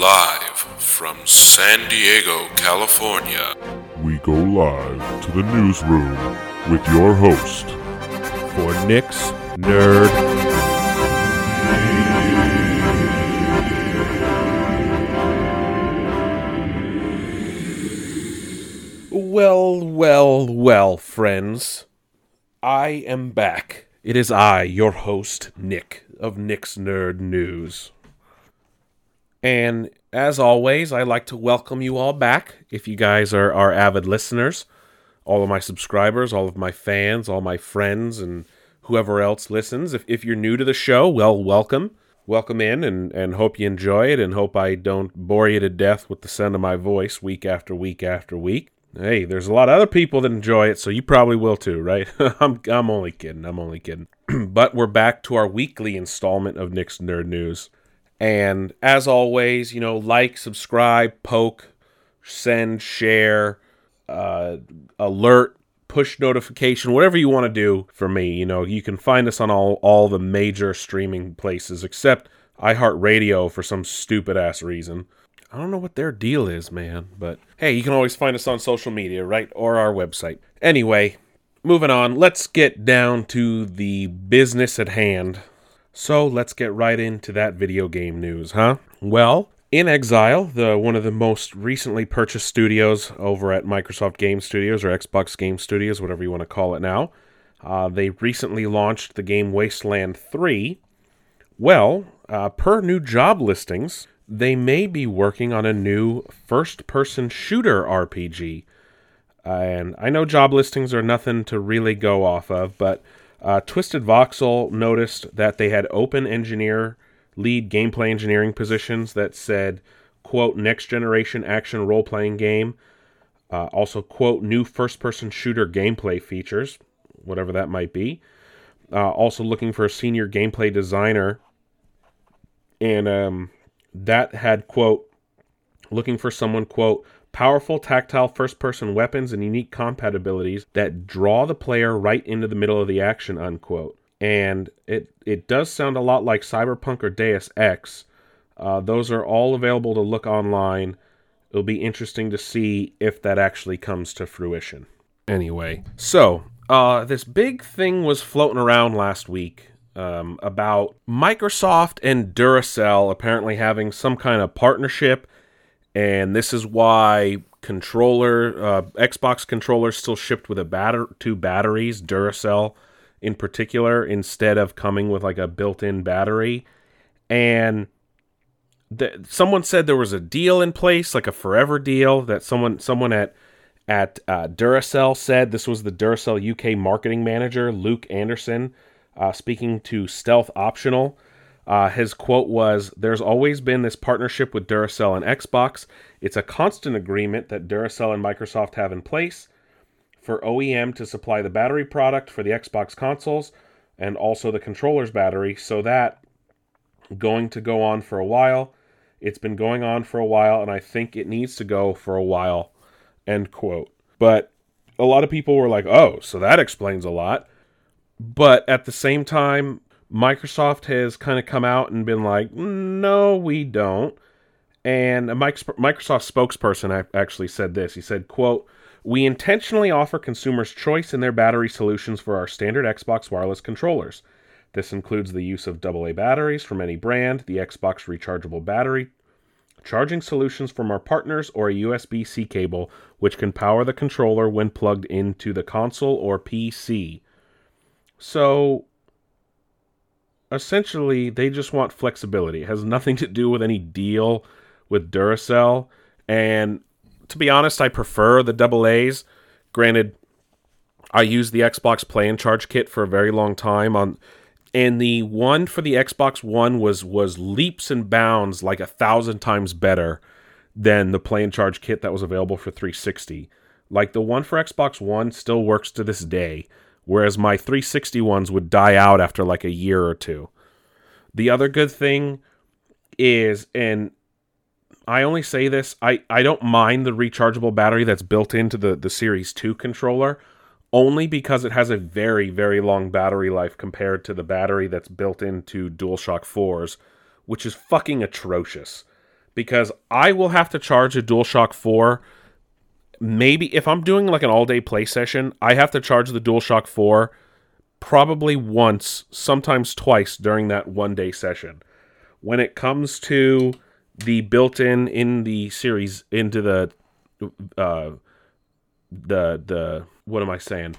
Live from San Diego, California. We go live to the newsroom with your host, for Nick's Nerd. Well, well, well, friends. I am back. It is I, your host, Nick, of Nick's Nerd News. And as always, I'd like to welcome you all back. If you guys are, are avid listeners, all of my subscribers, all of my fans, all my friends, and whoever else listens. If, if you're new to the show, well, welcome. Welcome in and, and hope you enjoy it and hope I don't bore you to death with the sound of my voice week after week after week. Hey, there's a lot of other people that enjoy it, so you probably will too, right? I'm, I'm only kidding. I'm only kidding. but we're back to our weekly installment of Nick's Nerd News. And as always, you know, like, subscribe, poke, send, share, uh, alert, push notification, whatever you want to do for me. You know, you can find us on all, all the major streaming places except iHeartRadio for some stupid ass reason. I don't know what their deal is, man, but hey, you can always find us on social media, right? Or our website. Anyway, moving on, let's get down to the business at hand. So let's get right into that video game news, huh? Well, inXile, the one of the most recently purchased studios over at Microsoft Game Studios or Xbox Game Studios, whatever you want to call it now, uh, they recently launched the game Wasteland 3. Well, uh, per new job listings, they may be working on a new first person shooter RPG. and I know job listings are nothing to really go off of, but uh, Twisted Voxel noticed that they had open engineer, lead gameplay engineering positions that said, quote, next generation action role playing game. Uh, also, quote, new first person shooter gameplay features, whatever that might be. Uh, also, looking for a senior gameplay designer. And um, that had, quote, looking for someone, quote, powerful tactile first person weapons and unique compatibilities that draw the player right into the middle of the action unquote. And it it does sound a lot like cyberpunk or deus ex. Uh, those are all available to look online. It'll be interesting to see if that actually comes to fruition. Anyway so uh, this big thing was floating around last week um, about microsoft and duracell apparently having some kind of partnership and this is why controller uh, Xbox controllers still shipped with a batter two batteries, Duracell in particular, instead of coming with like a built-in battery. And someone said there was a deal in place, like a forever deal, that someone someone at at uh, Duracell said this was the Duracell UK marketing manager Luke Anderson uh, speaking to Stealth Optional uh, his quote was There's always been this partnership with Duracell and Xbox. It's a constant agreement that Duracell and Microsoft have in place for OEM to supply the battery product for the Xbox consoles and also the controller's battery, so that going to go on for a while. It's been going on for a while, and I think it needs to go for a while. End quote. But a lot of people were like, oh, so that explains a lot. But at the same time, Microsoft has kind of come out and been like, no, we don't. And a Microsoft spokesperson actually said this. He said, quote, we intentionally offer consumers choice in their battery solutions for our standard Xbox wireless controllers. This includes the use of AA batteries from any brand, the Xbox rechargeable battery, charging solutions from our partners, or a USB C cable which can power the controller when plugged into the console or PC. So, essentially they just want flexibility. It has nothing to do with any deal with Duracell. And to be honest, I prefer the double A's. Granted, I used the Xbox Play and Charge kit for a very long time on and the one for the Xbox One was was leaps and bounds like a thousand times better than the Play and Charge kit that was available for 360. Like the one for Xbox One still works to this day whereas my 360 ones would die out after like a year or two. The other good thing is, and I only say this, I, I don't mind the rechargeable battery that's built into the, the Series 2 controller, only because it has a very, very long battery life compared to the battery that's built into DualShock 4s, which is fucking atrocious. because I will have to charge a DualShock 4 maybe if I'm doing like an all-day play session, I have to charge the DualShock 4 probably once, sometimes twice during that one day session. When it comes to the built-in in the series into the uh the the what am I saying?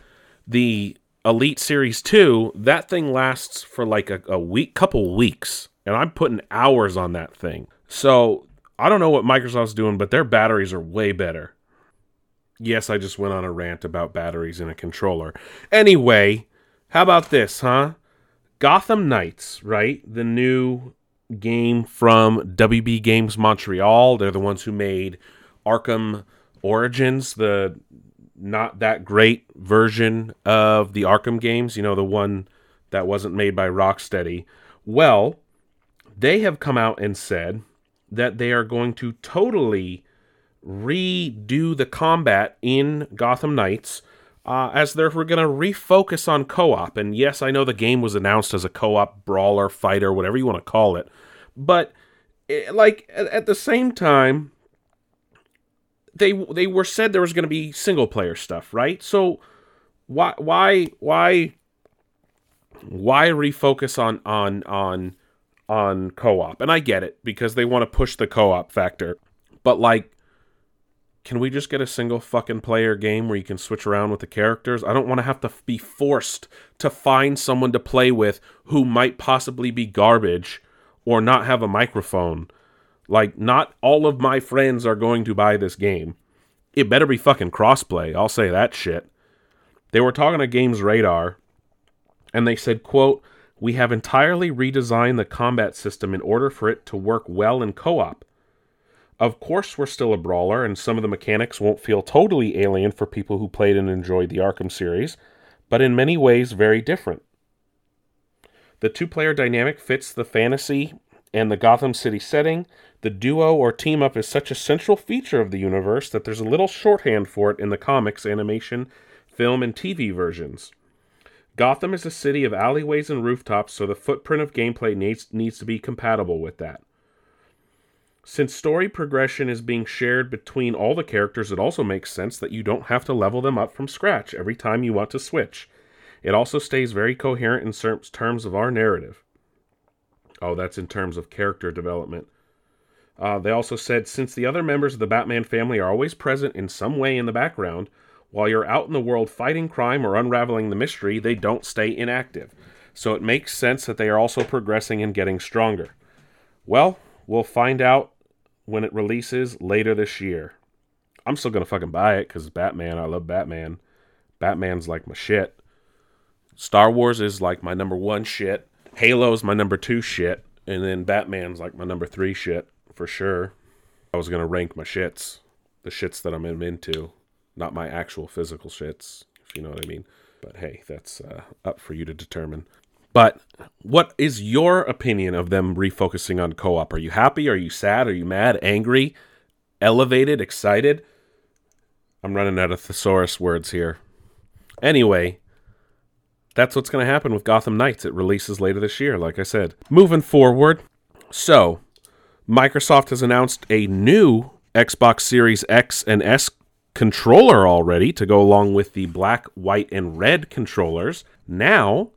The Elite Series 2, that thing lasts for like a, a week couple weeks. And I'm putting hours on that thing. So I don't know what Microsoft's doing, but their batteries are way better. Yes, I just went on a rant about batteries in a controller. Anyway, how about this, huh? Gotham Knights, right? The new game from WB Games Montreal. They're the ones who made Arkham Origins, the not that great version of the Arkham games, you know, the one that wasn't made by Rocksteady. Well, they have come out and said that they are going to totally redo the combat in Gotham Knights uh, as they're going to refocus on co op. And yes, I know the game was announced as a co op brawler, fighter, whatever you want to call it. But, it, eh, like, at, at the same time, they they were said there was going to be single player stuff, right? So why why why why refocus on on on on co-op? And I get it because they want to push the co-op factor. But like can we just get a single fucking player game where you can switch around with the characters? I don't want to have to be forced to find someone to play with who might possibly be garbage or not have a microphone. Like, not all of my friends are going to buy this game. It better be fucking crossplay. I'll say that shit. They were talking to Games Radar, and they said, quote, we have entirely redesigned the combat system in order for it to work well in co-op. Of course, we're still a brawler, and some of the mechanics won't feel totally alien for people who played and enjoyed the Arkham series, but in many ways very different. The two player dynamic fits the fantasy and the Gotham City setting. The duo or team up is such a central feature of the universe that there's a little shorthand for it in the comics, animation, film, and TV versions. Gotham is a city of alleyways and rooftops, so the footprint of gameplay needs, needs to be compatible with that. Since story progression is being shared between all the characters, it also makes sense that you don't have to level them up from scratch every time you want to switch. It also stays very coherent in terms of our narrative. Oh, that's in terms of character development. Uh, they also said since the other members of the Batman family are always present in some way in the background, while you're out in the world fighting crime or unraveling the mystery, they don't stay inactive. So it makes sense that they are also progressing and getting stronger. Well, We'll find out when it releases later this year. I'm still gonna fucking buy it because Batman. I love Batman. Batman's like my shit. Star Wars is like my number one shit. Halo's my number two shit, and then Batman's like my number three shit for sure. I was gonna rank my shits, the shits that I'm into, not my actual physical shits, if you know what I mean. But hey, that's uh, up for you to determine. But what is your opinion of them refocusing on co op? Are you happy? Are you sad? Are you mad? Angry? Elevated? Excited? I'm running out of thesaurus words here. Anyway, that's what's going to happen with Gotham Knights. It releases later this year, like I said. Moving forward, so Microsoft has announced a new Xbox Series X and S controller already to go along with the black, white, and red controllers. Now,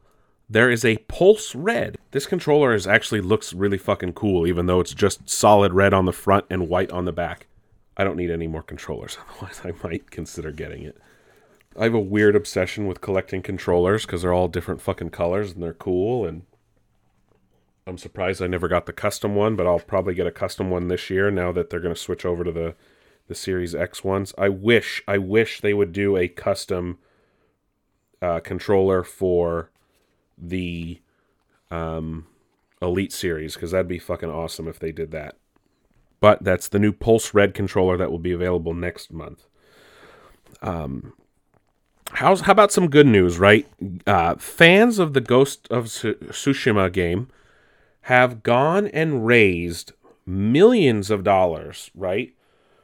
there is a pulse red. This controller is actually looks really fucking cool, even though it's just solid red on the front and white on the back. I don't need any more controllers, otherwise I might consider getting it. I have a weird obsession with collecting controllers because they're all different fucking colors and they're cool and I'm surprised I never got the custom one, but I'll probably get a custom one this year now that they're going to switch over to the the Series X ones. I wish I wish they would do a custom uh, controller for the um, Elite series because that'd be fucking awesome if they did that. But that's the new Pulse Red controller that will be available next month. Um, how's how about some good news, right? Uh, fans of the Ghost of Tsushima game have gone and raised millions of dollars, right,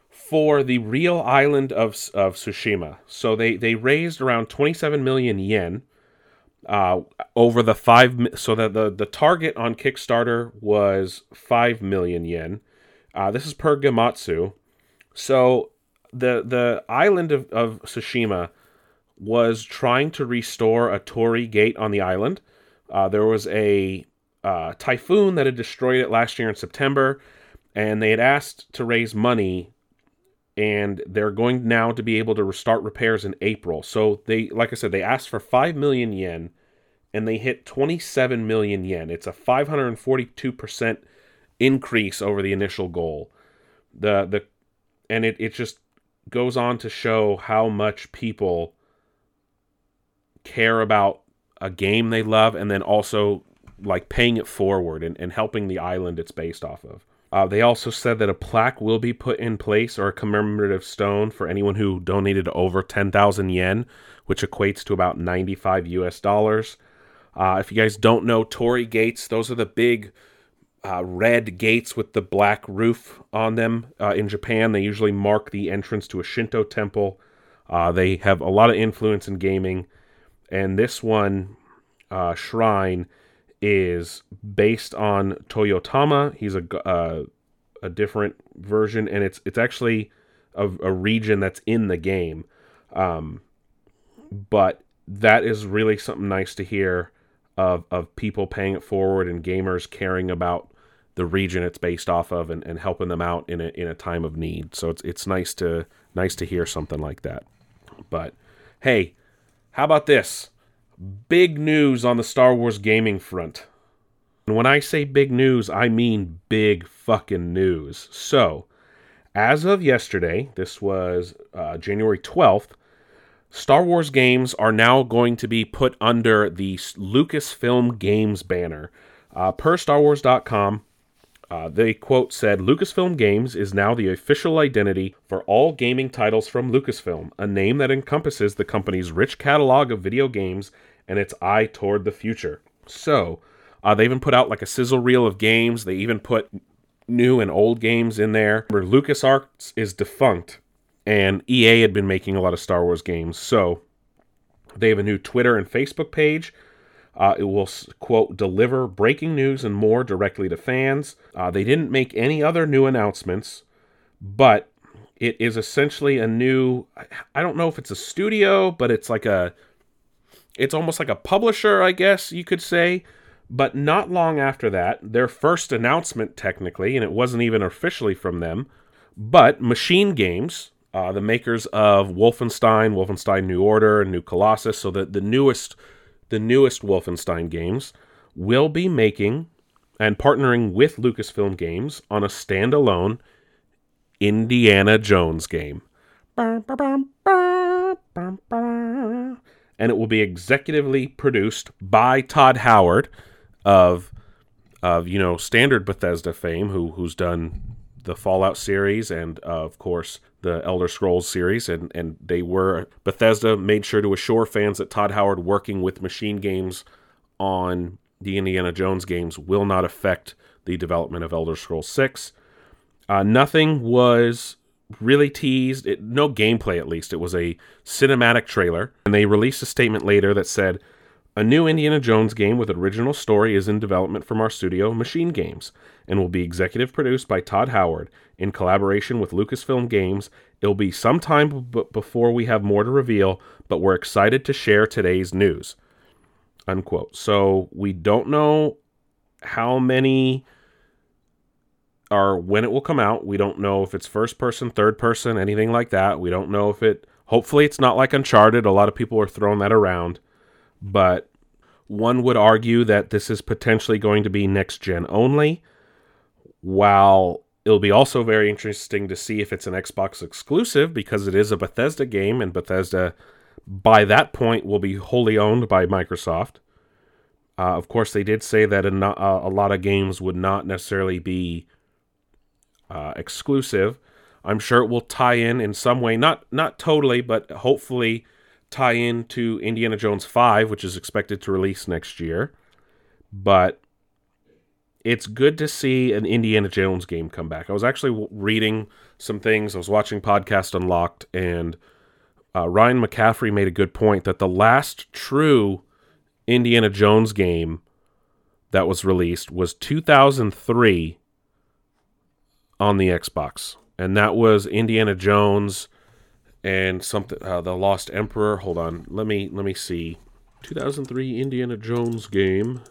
for the real island of of Tsushima. So they they raised around 27 million yen, uh, over the five. So that the the target on Kickstarter was five million yen. Uh, this is per Gematsu. So the the island of, of Tsushima was trying to restore a torii gate on the island. Uh, there was a uh, typhoon that had destroyed it last year in September, and they had asked to raise money, and they're going now to be able to restart repairs in April. So they, like I said, they asked for five million yen, and they hit 27 million yen. It's a 542 percent increase over the initial goal. The the and it, it just goes on to show how much people care about a game they love and then also like paying it forward and, and helping the island it's based off of. Uh, they also said that a plaque will be put in place or a commemorative stone for anyone who donated over 10,000 yen, which equates to about 95 US dollars. Uh, if you guys don't know, Torii gates, those are the big uh, red gates with the black roof on them. Uh, in Japan, they usually mark the entrance to a Shinto temple. Uh, they have a lot of influence in gaming, and this one uh, shrine is based on Toyotama. He's a uh, a different version, and it's it's actually a, a region that's in the game. Um, but that is really something nice to hear of of people paying it forward and gamers caring about the region it's based off of and, and helping them out in a in a time of need. So it's it's nice to nice to hear something like that. But hey, how about this? Big news on the Star Wars gaming front. And when I say big news, I mean big fucking news. So, as of yesterday, this was uh, January 12th, Star Wars games are now going to be put under the Lucasfilm Games banner. Uh, per StarWars.com, uh, they quote said Lucasfilm Games is now the official identity for all gaming titles from Lucasfilm, a name that encompasses the company's rich catalog of video games and its eye toward the future. So, uh, they even put out like a sizzle reel of games. They even put new and old games in there. Remember, LucasArts is defunct, and EA had been making a lot of Star Wars games. So, they have a new Twitter and Facebook page uh, it will, quote, deliver breaking news and more directly to fans. Uh, they didn't make any other new announcements, but it is essentially a new, I don't know if it's a studio, but it's like a, it's almost like a publisher, I guess you could say. But not long after that, their first announcement, technically, and it wasn't even officially from them, but Machine Games, uh, the makers of Wolfenstein, Wolfenstein New Order, and New Colossus, so the, the newest the newest Wolfenstein games, will be making and partnering with Lucasfilm Games on a standalone Indiana Jones game. And it will be executively produced by Todd Howard of of you know standard Bethesda fame who who's done the Fallout series and uh, of course the Elder Scrolls series, and and they were Bethesda made sure to assure fans that Todd Howard working with Machine Games on the Indiana Jones games will not affect the development of Elder Scrolls Six. Uh, nothing was really teased, it, no gameplay at least. It was a cinematic trailer, and they released a statement later that said. A new Indiana Jones game with original story is in development from our studio, Machine Games, and will be executive produced by Todd Howard in collaboration with Lucasfilm Games. It'll be some time b- before we have more to reveal, but we're excited to share today's news. Unquote. So we don't know how many are when it will come out. We don't know if it's first person, third person, anything like that. We don't know if it. Hopefully, it's not like Uncharted. A lot of people are throwing that around, but one would argue that this is potentially going to be next gen only. While It'll be also very interesting to see if it's an Xbox exclusive because it is a Bethesda game, and Bethesda, by that point, will be wholly owned by Microsoft. Uh, of course, they did say that a, a, lot of games would not necessarily be uh, exclusive. I'm sure it will tie in in some way, not not totally, but hopefully tie in to Indiana Jones 5, which is expected to release next year. But it's good to see an Indiana Jones game come back. I was actually reading some things. I was watching Podcast Unlocked, and uh, Ryan McCaffrey made a good point that the last true Indiana Jones game that was released was 2003 on the Xbox, and that was Indiana Jones and something uh, the Lost Emperor. Hold on, let me let me see. 2003 Indiana Jones game.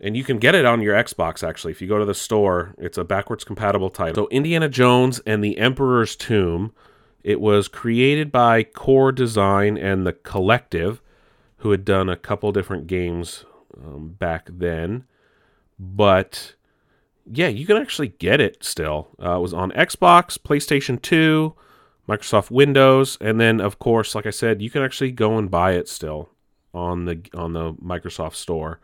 And you can get it on your Xbox actually. If you go to the store, it's a backwards compatible title. So Indiana Jones and the Emperor's Tomb. It was created by Core Design and the Collective, who had done a couple different games um, back then. But yeah, you can actually get it still. Uh, it was on Xbox, PlayStation 2, Microsoft Windows, and then of course, like I said, you can actually go and buy it still on the on the Microsoft Store,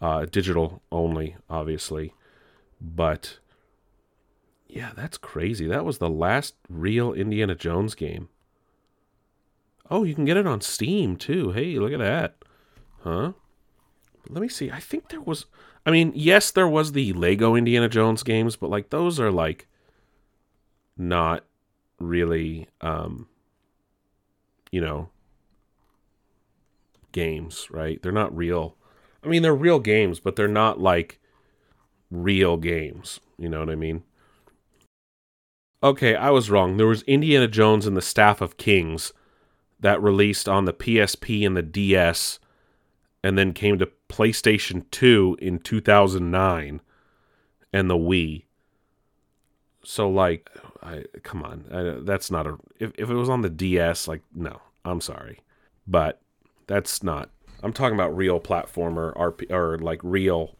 uh, digital only, obviously. But yeah, that's crazy. That was the last real Indiana Jones game. Oh, you can get it on Steam too. Hey, look at that. Huh? Let me see. I think there was I mean, yes, there was the Lego Indiana Jones games, but like those are like not really um you know games, right? They're not real. I mean, they're real games, but they're not like real games. You know what I mean? Okay, I was wrong. There was Indiana Jones and the Staff of Kings that released on the PSP and the DS and then came to PlayStation 2 in 2009 and the Wii. So like I come on, I, that's not a if if it was on the DS like no, I'm sorry. But that's not I'm talking about real platformer RP or like real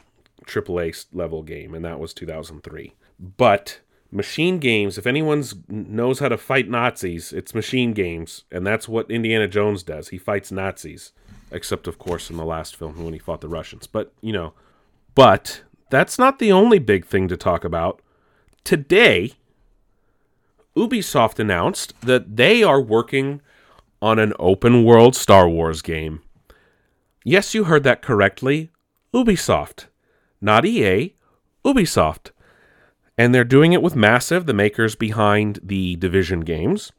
AAA level game and that was 2003. But machine games if anyone's knows how to fight nazis it's machine games and that's what indiana jones does he fights nazis except of course in the last film when he fought the russians. But you know but that's not the only big thing to talk about. Today ubisoft announced that they are working on an open world star wars game. Yes you heard that correctly. Ubisoft not ea ubisoft. And they're doing it with Massive, the makers behind the Division games.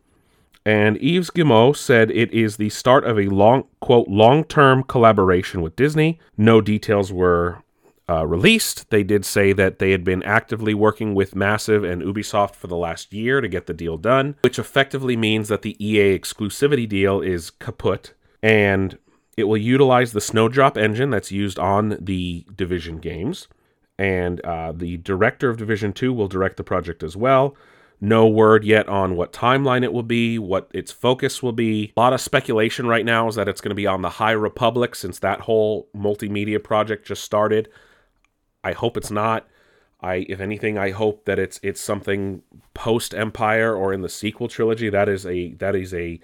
And Yves Guillemot said it is the start of a long, quote, long term collaboration with Disney. No details were uh, released. They did say that they had been actively working with Massive and Ubisoft for the last year to get the deal done, which effectively means that the EA exclusivity deal is kaput. And it will utilize the Snowdrop engine that's used on the Division games and uh, the director of Division 2 will direct the project as well. No word yet on what timeline it will be, what its focus will be. A lot of speculation right now is that it's going to be on the High Republic since that whole multimedia project just started. I hope it's not. I if anything I hope that it's it's something post Empire or in the sequel trilogy. That is a that is a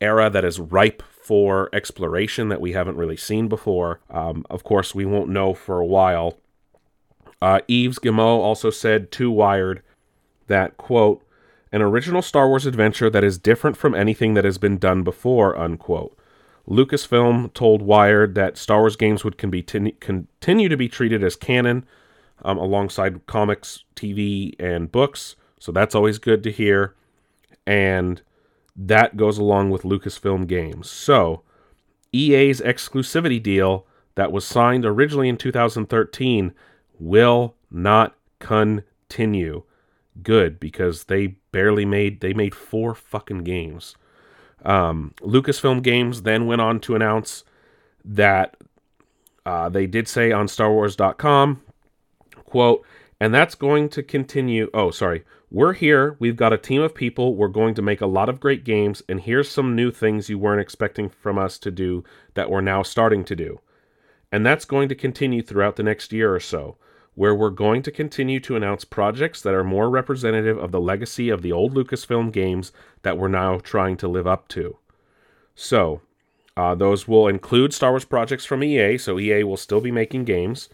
era that is ripe for exploration that we haven't really seen before. Um, of course, we won't know for a while uh, Yves Guillemot also said to Wired that, quote, an original Star Wars adventure that is different from anything that has been done before, unquote. Lucasfilm told Wired that Star Wars games would continue, continue to be treated as canon um, alongside comics, TV, and books. So that's always good to hear. And that goes along with Lucasfilm games. So EA's exclusivity deal that was signed originally in 2013 will not continue. Good because they barely made they made four fucking games. Um, Lucasfilm Games then went on to announce that uh, they did say on StarWars.com, quote, and that's going to continue. Oh, sorry. We're here. We've got a team of people. We're going to make a lot of great games. And here's some new things you weren't expecting from us to do that we're now starting to do. And that's going to continue throughout the next year or so where we're going to continue to announce projects that are more representative of the legacy of the old Lucasfilm games that we're now trying to live up to. So, uh, those will include Star Wars projects from EA, so EA will still be making games.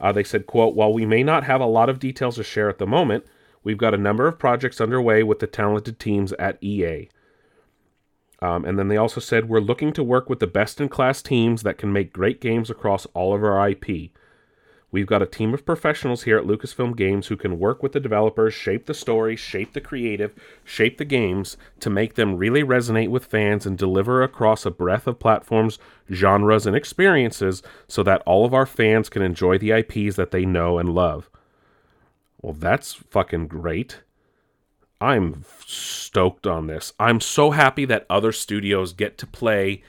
Uh, they said, quote, while we may not have a lot of details to share at the moment, we've got a number of projects underway with the talented teams at EA. Um, and then they also said, we're looking to work with the best in class teams that can make great games across all of our IP. We've got a team of professionals here at Lucasfilm Games who can work with the developers, shape the story, shape the creative, shape the games to make them really resonate with fans and deliver across a breadth of platforms, genres, and experiences so that all of our fans can enjoy the IPs that they know and love. Well, that's fucking great. I'm stoked on this. I'm so happy that other studios get to play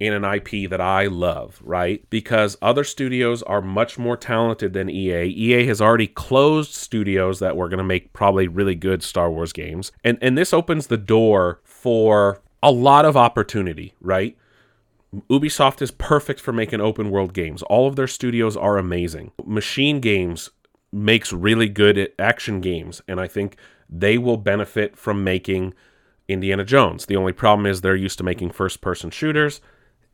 in an IP that I love, right? Because other studios are much more talented than EA. EA has already closed studios that were going to make probably really good Star Wars games. And and this opens the door for a lot of opportunity, right? Ubisoft is perfect for making open world games. All of their studios are amazing. Machine Games makes really good action games, and I think they will benefit from making Indiana Jones. The only problem is they're used to making first person shooters.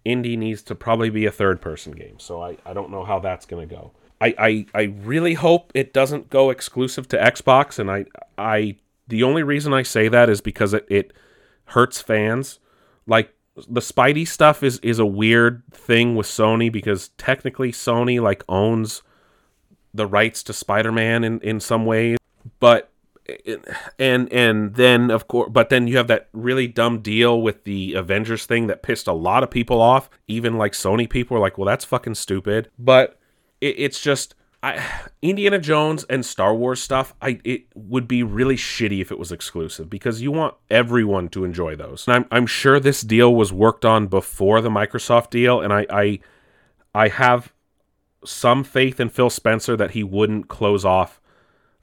Indy needs to probably be a third person game, so I, I don't know how that's going to go. I, I, I really hope it doesn't go exclusive to Xbox, and I I the only reason I say that is because it, it hurts fans. Like the Spidey stuff is is a weird thing with Sony because technically Sony like owns the rights to Spider-Man in in some ways, but and and then of course but then you have that really dumb deal with the Avengers thing that pissed a lot of people off, even like Sony people were like, "Well, that's fucking stupid." But it, it's just I, Indiana Jones and Star Wars stuff, I it would be really shitty if it was exclusive because you want everyone to enjoy those. And I'm I'm sure this deal was worked on before the Microsoft deal, and I I, I have some faith in Phil Spencer that he wouldn't close off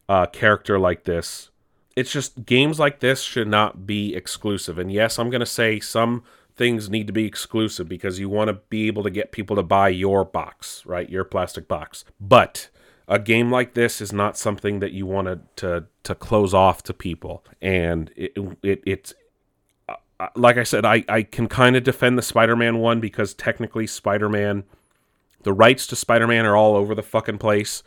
a character like this. It's just games like this should not be exclusive. And yes, I'm gonna say some things need to be exclusive because you want to be able to get people to buy your box, right? Your plastic box. But a game like this is not something that you want to to, to close off to people. And it, it it's uh, uh, like I said, I, I can kind of defend the Spider Man one because technically Spider Man, the rights to Spider Man are all over the fucking place.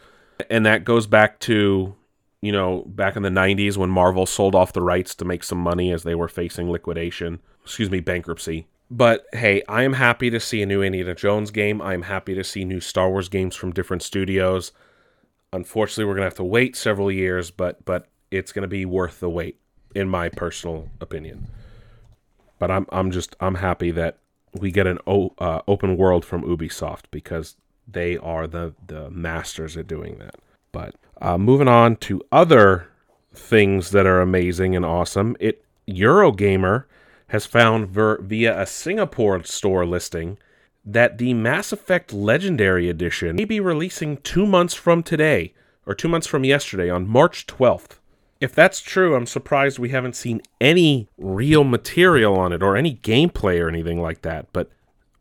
And that goes back to, you know, back in the 90s when Marvel sold off the rights to make some money as they were facing liquidation excuse me, bankruptcy. But hey, I am happy to see a new Indiana Jones game. I'm happy to see new Star Wars games from different studios. Unfortunately, we're gonna have to wait several years, but but it's gonna be worth the wait, in my personal opinion. But I'm I'm just I'm happy that we get an o, uh, open world from Ubisoft because they are the the masters at doing that. But uh, moving on to other things that are amazing and awesome, it Eurogamer has found ver- via a Singapore store listing that the Mass Effect Legendary Edition may be releasing two months from today, or two months from yesterday, on March 12th. If that's true, I'm surprised we haven't seen any real material on it or any gameplay or anything like that, but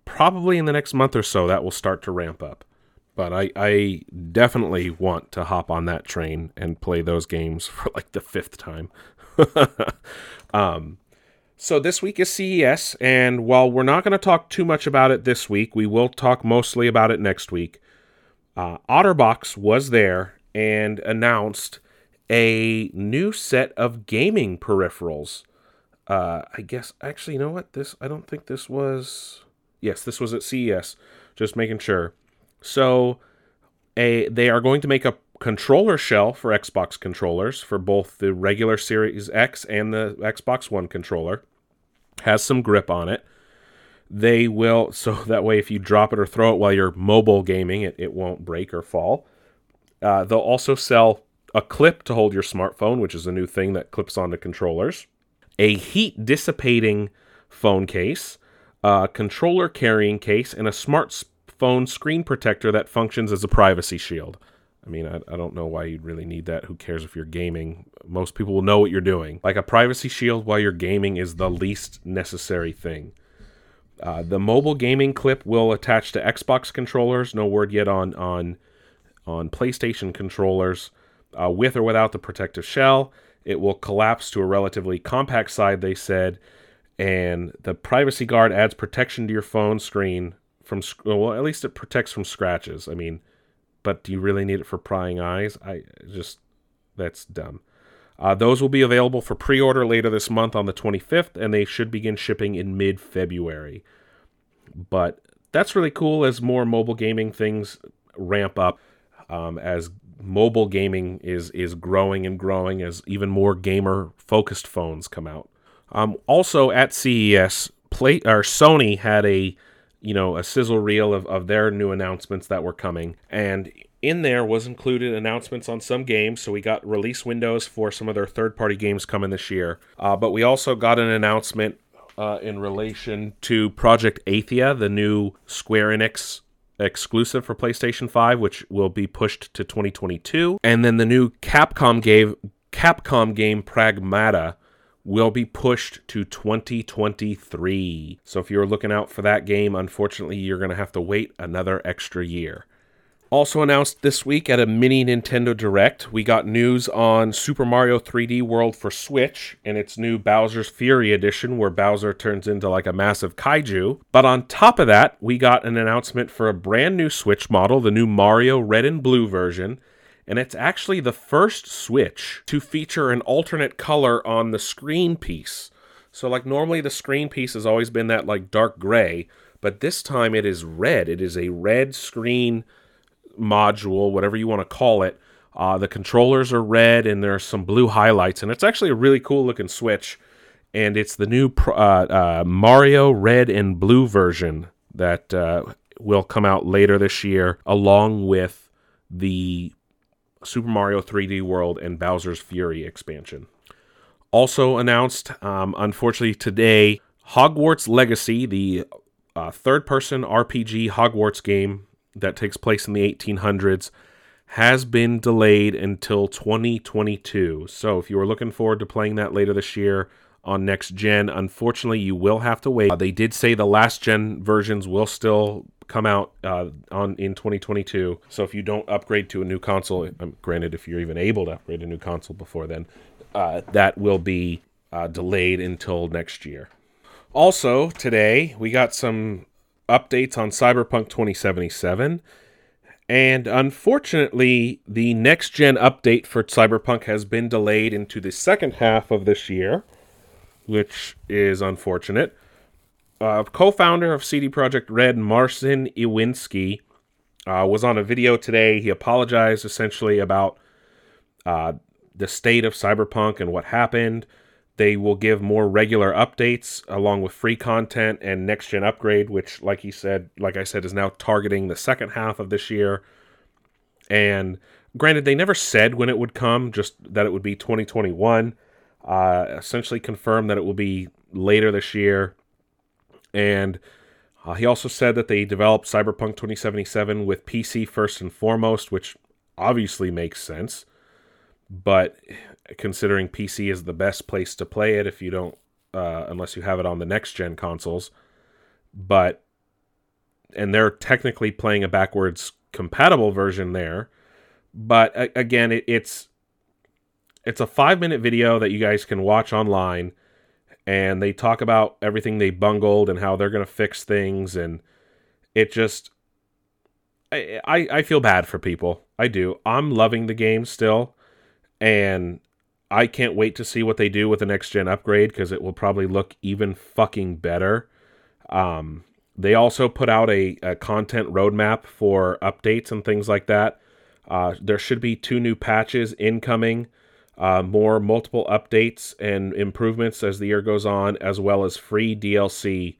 probably in the next month or so that will start to ramp up. But I, I definitely want to hop on that train and play those games for like the fifth time. um, so this week is CES, and while we're not going to talk too much about it this week, we will talk mostly about it next week. Uh, OtterBox was there and announced a new set of gaming peripherals. Uh, I guess actually, you know what? This I don't think this was. Yes, this was at CES. Just making sure. So, a they are going to make a controller shell for Xbox controllers for both the regular Series X and the Xbox One controller has some grip on it. They will, so that way if you drop it or throw it while you're mobile gaming, it, it won't break or fall. Uh, they'll also sell a clip to hold your smartphone, which is a new thing that clips onto controllers, a heat dissipating phone case, a controller carrying case, and a smartphone screen protector that functions as a privacy shield. I mean, I, I don't know why you'd really need that. Who cares if you're gaming? Most people will know what you're doing. Like a privacy shield while you're gaming is the least necessary thing. Uh, the mobile gaming clip will attach to Xbox controllers. No word yet on on on PlayStation controllers, uh, with or without the protective shell. It will collapse to a relatively compact side. They said, and the privacy guard adds protection to your phone screen from well, at least it protects from scratches. I mean, but do you really need it for prying eyes? I just that's dumb. Uh, those will be available for pre-order later this month on the 25th, and they should begin shipping in mid-February. But that's really cool as more mobile gaming things ramp up, um, as mobile gaming is is growing and growing as even more gamer-focused phones come out. Um, also at CES, play or Sony had a you know, a sizzle reel of, of their new announcements that were coming. And in there was included announcements on some games. So we got release windows for some of their third party games coming this year. Uh, but we also got an announcement uh, in relation to Project Athia, the new Square Enix exclusive for PlayStation 5, which will be pushed to 2022. And then the new Capcom game, Capcom game Pragmata will be pushed to 2023. So if you're looking out for that game, unfortunately, you're going to have to wait another extra year. Also announced this week at a mini Nintendo Direct, we got news on Super Mario 3D World for Switch and its new Bowser's Fury edition, where Bowser turns into like a massive kaiju. But on top of that, we got an announcement for a brand new Switch model, the new Mario Red and Blue version. And it's actually the first Switch to feature an alternate color on the screen piece. So, like, normally the screen piece has always been that, like, dark gray, but this time it is red. It is a red screen module, whatever you want to call it. Uh, the controllers are red and there's some blue highlights, and it's actually a really cool looking Switch. And it's the new uh, uh, Mario Red and Blue version that uh, will come out later this year, along with the Super Mario 3D World and Bowser's Fury expansion. Also announced, um, unfortunately, today, Hogwarts Legacy, the uh, third person RPG Hogwarts game that takes place in the 1800s has been delayed until 2022. So if you are looking forward to playing that later this year on next gen, unfortunately you will have to wait. Uh, they did say the last gen versions will still come out uh, on in 2022. So if you don't upgrade to a new console, um, granted if you're even able to upgrade a new console before then, uh, that will be uh, delayed until next year. Also, today we got some updates on Cyberpunk 2077. And unfortunately, the next gen update for Cyberpunk has been delayed into the second half of this year, which is unfortunate. Uh, co-founder of CD Projekt Red, Marcin Iwinski, uh, was on a video today. He apologized essentially about uh, the state of Cyberpunk and what happened. They will give more regular updates along with free content and next gen upgrade, which, like he said, like I said, is now targeting the second half of this year. And granted, they never said when it would come, just that it would be 2021. Uh, essentially confirmed that it will be later this year. And uh, he also said that they developed Cyberpunk 2077 with PC first and foremost, which obviously makes sense. But considering PC is the best place to play it if you don't, uh, unless you have it on the next gen consoles. But, and they're technically playing a backwards compatible version there. But again, it, it's it's a five minute video that you guys can watch online, and they talk about everything they bungled and how they're going to fix things, and it just I, I I feel bad for people. I do. I'm loving the game still, and I can't wait to see what they do with the next gen upgrade because it will probably look even fucking better. Um, they also put out a, a, content roadmap for updates and things like that. Uh, there should be two new patches incoming, uh, more multiple updates and improvements as the year goes on, as well as free DLC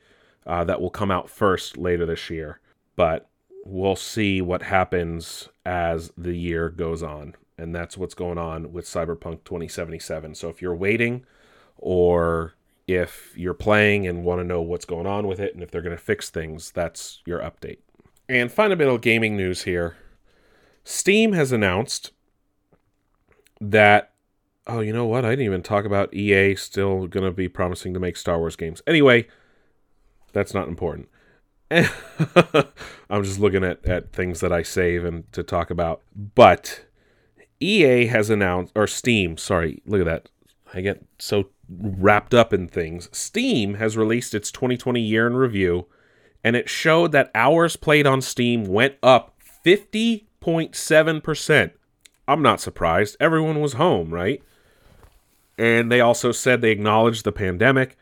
uh, that will come out first later this year. But we'll see what happens as the year goes on and that's what's going on with Cyberpunk 2077. So if you're waiting or if you're playing and want to know what's going on with it and if they're going to fix things, that's your update. And fundamental gaming news here. Steam has announced that oh, you know what? I didn't even talk about EA still going to be promising to make Star Wars games. Anyway, that's not important. I'm just looking at, at things that I save and to talk about. But EA has announced, or Steam, sorry, look at that. I get so wrapped up in things. Steam has released its 2020 year in review, and it showed that hours played on Steam went up 50.7%. I'm not surprised. Everyone was home, right? And they also said they acknowledged the pandemic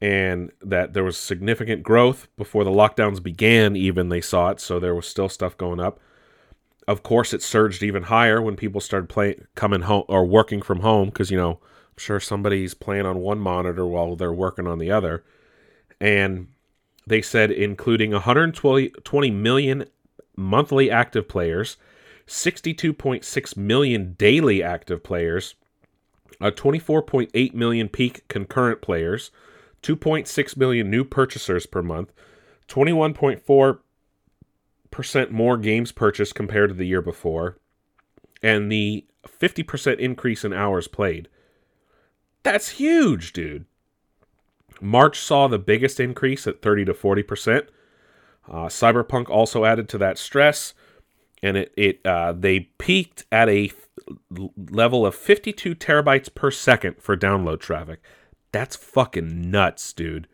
and that there was significant growth before the lockdowns began, even they saw it. So there was still stuff going up of course, it surged even higher when people started playing, coming home or working from home because you know I'm sure somebody's playing on one monitor while they're working on the other, and they said including 120 million monthly active players, 62.6 million daily active players, uh, 24.8 million peak concurrent players, 2.6 million new purchasers per month, 21.4% more games purchased compared to the year before, and the 50% increase in hours played. That's huge, dude. March saw the biggest increase at 30 to 40%. Uh, Cyberpunk also added to that stress, and it, it uh, they peaked at a level of 52 terabytes per second for download traffic. That's fucking nuts, dude.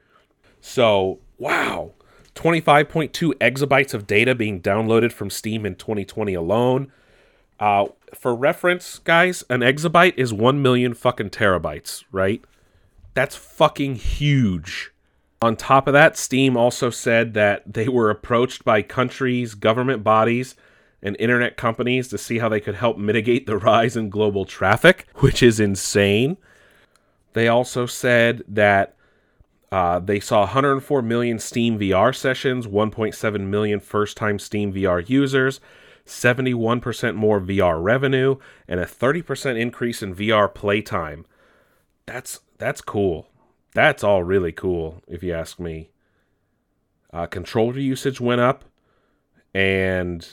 So, wow. 25.2 exabytes of data being downloaded from Steam in 2020 alone. Uh, for reference, guys, an exabyte is 1 million fucking terabytes, right? That's fucking huge. On top of that, Steam also said that they were approached by countries, government bodies, and internet companies to see how they could help mitigate the rise in global traffic, which is insane. They also said that uh, they saw 104 million Steam VR sessions, 1.7 million first time Steam VR users, 71% more VR revenue, and a 30% increase in VR playtime. That's that's cool. That's all really cool, if you ask me. Uh, controller usage went up, and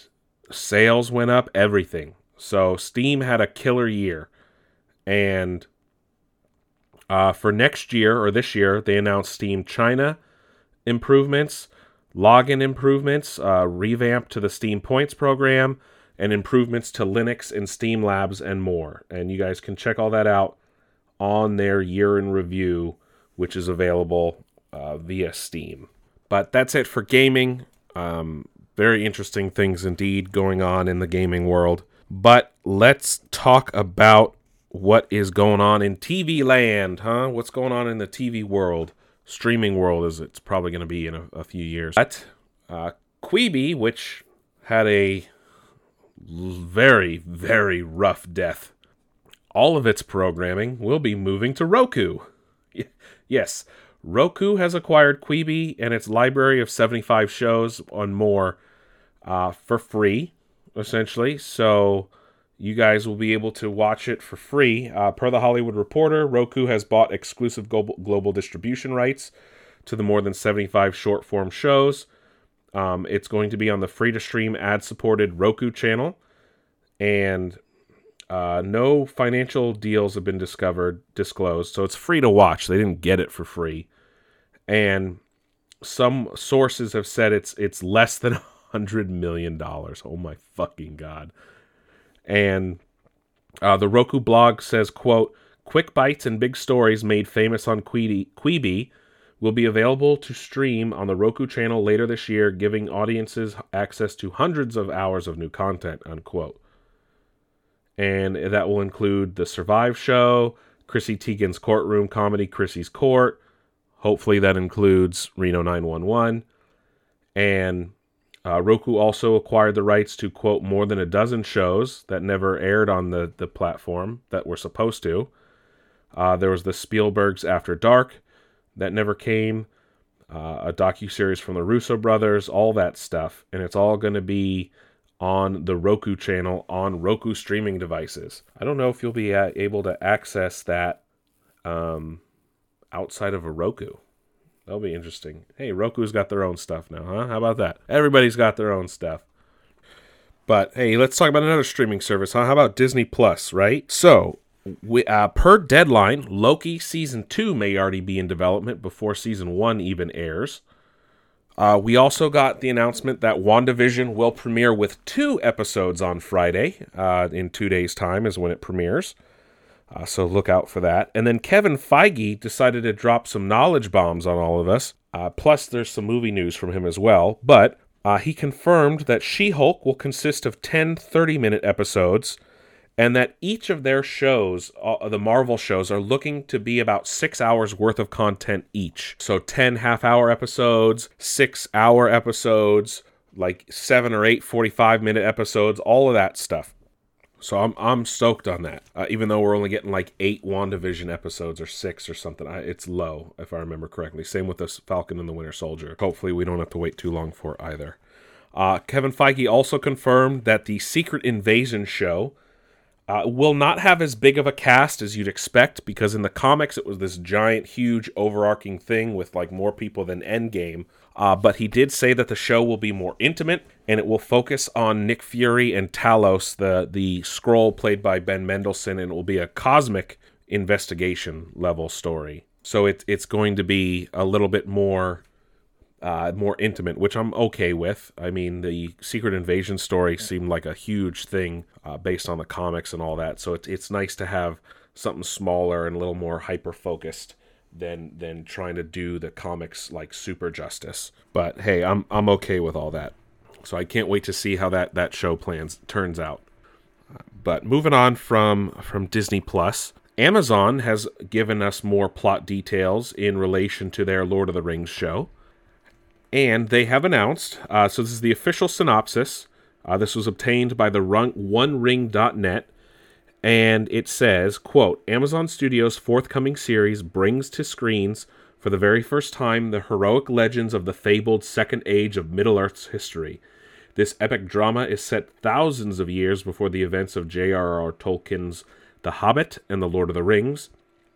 sales went up. Everything. So Steam had a killer year, and uh, for next year or this year, they announced Steam China improvements, login improvements, uh, revamp to the Steam Points program, and improvements to Linux and Steam Labs and more. And you guys can check all that out on their year in review, which is available uh, via Steam. But that's it for gaming. Um, very interesting things indeed going on in the gaming world. But let's talk about what is going on in TV land, huh? What's going on in the TV world, streaming world, as it's probably going to be in a, a, few years. But uh, Quibi, which had a very, very rough death, all of its programming will be moving to Roku. yes, Roku has acquired Quibi and its library of 75 shows and more uh, for free, essentially. So you guys will be able to watch it for free. Uh, per the Hollywood Reporter, Roku has bought exclusive global, global distribution rights to the more than 75 short form shows. Um, it's going to be on the free to stream ad supported Roku channel. And uh, no financial deals have been discovered, disclosed. So it's free to watch. They didn't get it for free. And some sources have said it's it's less than hundred million dollars. Oh my fucking god! And uh, the Roku blog says, quote, quick bites and big stories made famous on Quibi, will be available to stream on the Roku channel later this year, giving audiences access to hundreds of hours of new content, unquote. And that will include The Survive Show, Chrissy Teigen's courtroom comedy, Chrissy's Court. Hopefully, that includes Reno 911. And uh, Roku also acquired the rights to quote more than a dozen shows that never aired on the, the platform that were supposed to. Uh, there was the Spielberg's After Dark that never came, uh, a docu series from the Russo brothers, all that stuff, and it's all going to be on the Roku channel on Roku streaming devices. I don't know if you'll be uh, able to access that um, outside of a Roku. That'll be interesting. Hey, Roku's got their own stuff now, huh? How about that? Everybody's got their own stuff. But hey, let's talk about another streaming service, huh? How about Disney Plus, right? So, we, uh, per deadline, Loki season two may already be in development before season one even airs. Uh, we also got the announcement that WandaVision will premiere with two episodes on Friday. Uh, in two days' time is when it premieres. Uh, so look out for that. And then Kevin Feige decided to drop some knowledge bombs on all of us. Uh, plus, there's some movie news from him as well. But uh, he confirmed that She Hulk will consist of 10 30 minute episodes and that each of their shows, uh, the Marvel shows, are looking to be about six hours worth of content each. So 10 half hour episodes, six hour episodes, like seven or eight 45 minute episodes, all of that stuff. So I'm I'm stoked on that. Uh, even though we're only getting like eight WandaVision episodes or six or something, I, it's low if I remember correctly. Same with this Falcon and the Winter Soldier. Hopefully we don't have to wait too long for either. Uh, Kevin Feige also confirmed that the Secret Invasion show uh, will not have as big of a cast as you'd expect because in the comics it was this giant, huge, overarching thing with like more people than Endgame. Uh, but he did say that the show will be more intimate and it will focus on Nick Fury and Talos, the the Skrull played by Ben Mendelsohn, and it will be a cosmic investigation level story. So it's it's going to be a little bit more uh, more intimate, which I'm okay with. I mean, the Secret Invasion story seemed like a huge thing uh, based on the comics and all that. So it's it's nice to have something smaller and a little more hyper focused than than trying to do the comics like super justice. But hey, I'm I'm okay with all that. So I can't wait to see how that that show plans turns out. But moving on from from Disney Plus, Amazon has given us more plot details in relation to their Lord of the Rings show. And they have announced, uh, so this is the official synopsis. Uh, this was obtained by the run, OneRing.net, and it says, quote, Amazon Studios' forthcoming series brings to screens for the very first time the heroic legends of the fabled Second Age of Middle-earth's history. This epic drama is set thousands of years before the events of J.R.R. Tolkien's The Hobbit and The Lord of the Rings,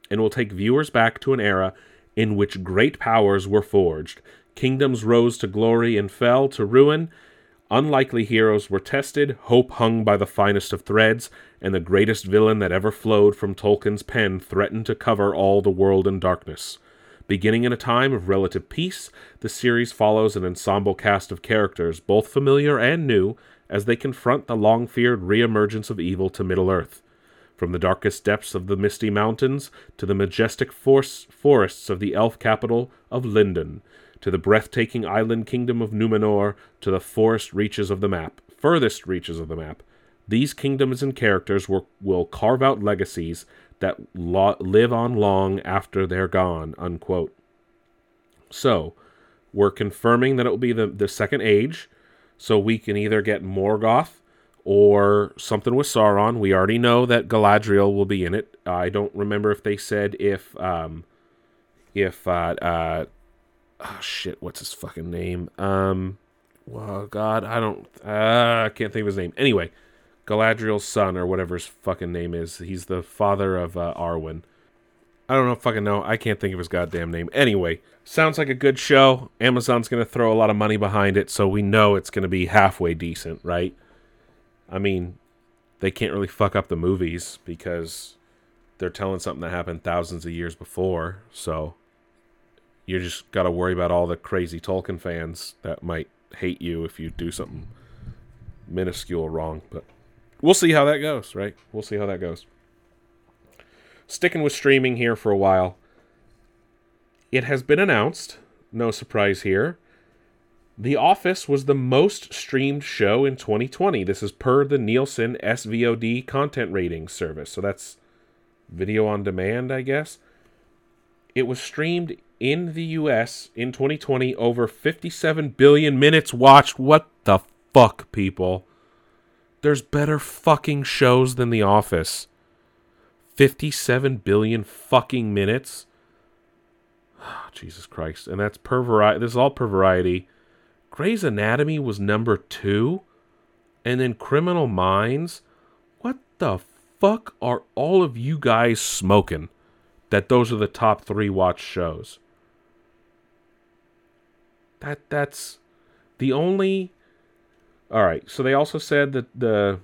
and will take viewers back to an era in which great powers were forged, Kingdoms rose to glory and fell to ruin. Unlikely heroes were tested, hope hung by the finest of threads, and the greatest villain that ever flowed from Tolkien's pen threatened to cover all the world in darkness. Beginning in a time of relative peace, the series follows an ensemble cast of characters, both familiar and new, as they confront the long feared reemergence of evil to Middle Earth. From the darkest depths of the Misty Mountains to the majestic forests of the elf capital of Lindon, to the breathtaking island kingdom of Numenor, to the forest reaches of the map, furthest reaches of the map. These kingdoms and characters will, will carve out legacies that lo- live on long after they're gone. Unquote. So, we're confirming that it will be the, the second age, so we can either get Morgoth or something with Sauron. We already know that Galadriel will be in it. I don't remember if they said if um, if uh, uh, oh shit, what's his fucking name? Um, well, God, I don't, uh, I can't think of his name. Anyway, Galadriel's son or whatever his fucking name is. He's the father of uh, Arwen. I don't know, fucking know. I can't think of his goddamn name. Anyway, sounds like a good show. Amazon's gonna throw a lot of money behind it, so we know it's gonna be halfway decent, right? I mean, they can't really fuck up the movies because they're telling something that happened thousands of years before. So you just got to worry about all the crazy Tolkien fans that might hate you if you do something minuscule wrong. But we'll see how that goes, right? We'll see how that goes. Sticking with streaming here for a while, it has been announced, no surprise here. The Office was the most streamed show in 2020. This is per the Nielsen SVOD content rating service. So that's video on demand, I guess. It was streamed in the US in 2020 over 57 billion minutes watched. What the fuck, people? There's better fucking shows than The Office. 57 billion fucking minutes. Oh, Jesus Christ. And that's per variety. This is all per variety. Grey's Anatomy was number two. And then Criminal Minds. What the fuck are all of you guys smoking? That those are the top three watch shows. That that's the only. All right. So they also said that the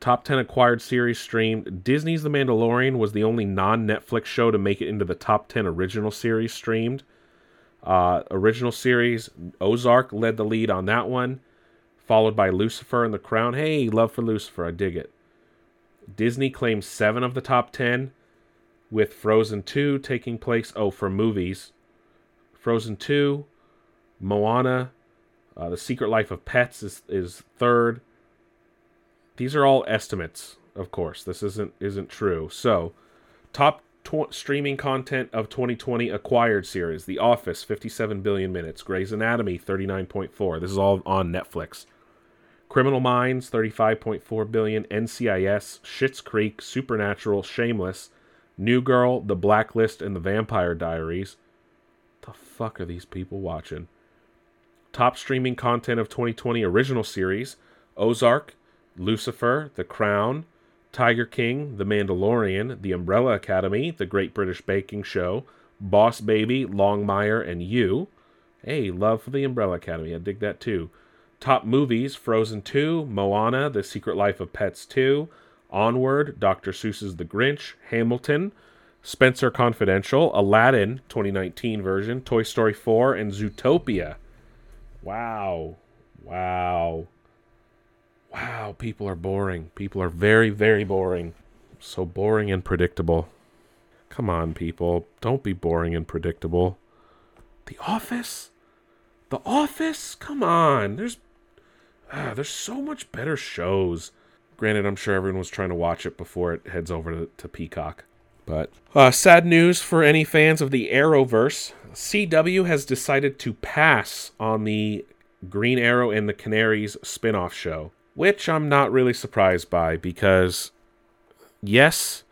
top 10 acquired series streamed. Disney's The Mandalorian was the only non Netflix show to make it into the top 10 original series streamed. Uh, original series, Ozark led the lead on that one, followed by Lucifer and The Crown. Hey, love for Lucifer. I dig it. Disney claims seven of the top 10, with Frozen 2 taking place. Oh, for movies. Frozen 2, Moana, uh, The Secret Life of Pets is is third. These are all estimates, of course. This isn't isn't true. So, top tw- streaming content of 2020 acquired series: The Office, 57 billion minutes; Grey's Anatomy, 39.4. This is all on Netflix. Criminal Minds, 35.4 billion. NCIS, Schitt's Creek, Supernatural, Shameless, New Girl, The Blacklist, and The Vampire Diaries. The fuck are these people watching? Top streaming content of 2020 original series Ozark, Lucifer, The Crown, Tiger King, The Mandalorian, The Umbrella Academy, The Great British Baking Show, Boss Baby, Longmire, and You. Hey, love for The Umbrella Academy. I dig that too. Top movies Frozen 2, Moana, The Secret Life of Pets 2, Onward, Dr. Seuss's The Grinch, Hamilton, Spencer Confidential, Aladdin 2019 version, Toy Story 4, and Zootopia. Wow. Wow. Wow, people are boring. People are very, very boring. So boring and predictable. Come on, people. Don't be boring and predictable. The Office? The Office? Come on. There's ah, there's so much better shows. Granted, I'm sure everyone was trying to watch it before it heads over to, to Peacock. But uh, sad news for any fans of the Arrowverse. CW has decided to pass on the Green Arrow and the Canaries spin-off show, which I'm not really surprised by because yes,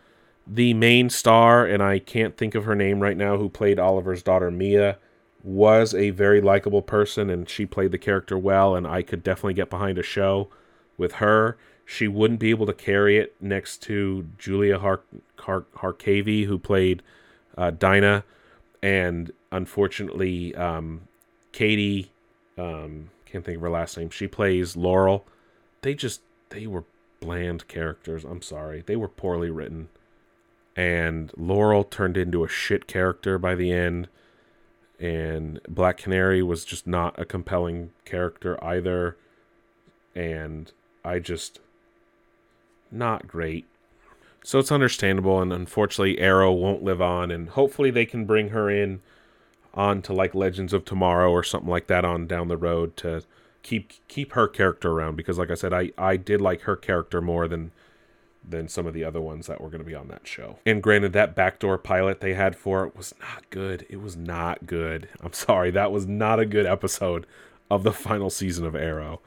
the main star and I can't think of her name right now who played Oliver's daughter Mia was a very likable person and she played the character well and I could definitely get behind a show with her. She wouldn't be able to carry it next to Julia Har- Har- Harkavy who played uh, Dinah and unfortunately um, Katie um, can't think of her last name. She plays Laurel. They just they were bland characters. I'm sorry. They were poorly written. And Laurel turned into a shit character by the end and Black Canary was just not a compelling character either. And I just not great. So it's understandable, and unfortunately, Arrow won't live on, and hopefully they can bring her in on to like Legends of Tomorrow or something like that on down the road to keep keep her character around because, like I said, I I did like her character more than than some of the other ones that were going to be on that show. And granted, that backdoor pilot they had for it was not good. It was not good. I'm sorry, that was not a good episode of the final season of Arrow.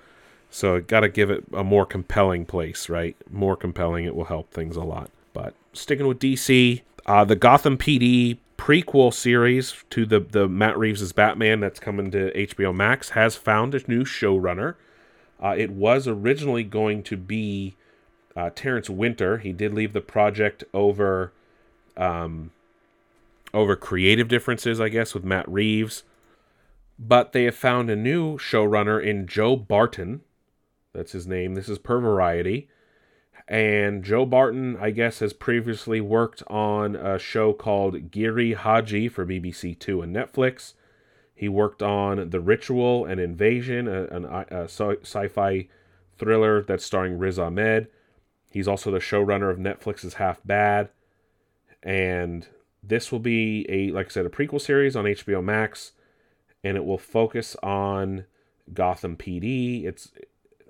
So got to give it a more compelling place, right? More compelling, it will help things a lot. But sticking with DC, uh, the Gotham PD prequel series to the the Matt Reeves' Batman that's coming to HBO Max has found a new showrunner. Uh, it was originally going to be uh, Terrence Winter. He did leave the project over um, over creative differences, I guess, with Matt Reeves. But they have found a new showrunner in Joe Barton. That's his name. This is per Variety. And Joe Barton, I guess, has previously worked on a show called Giri Haji for BBC Two and Netflix. He worked on The Ritual and Invasion, a, a, a sci fi thriller that's starring Riz Ahmed. He's also the showrunner of Netflix's Half Bad. And this will be a, like I said, a prequel series on HBO Max. And it will focus on Gotham PD. It's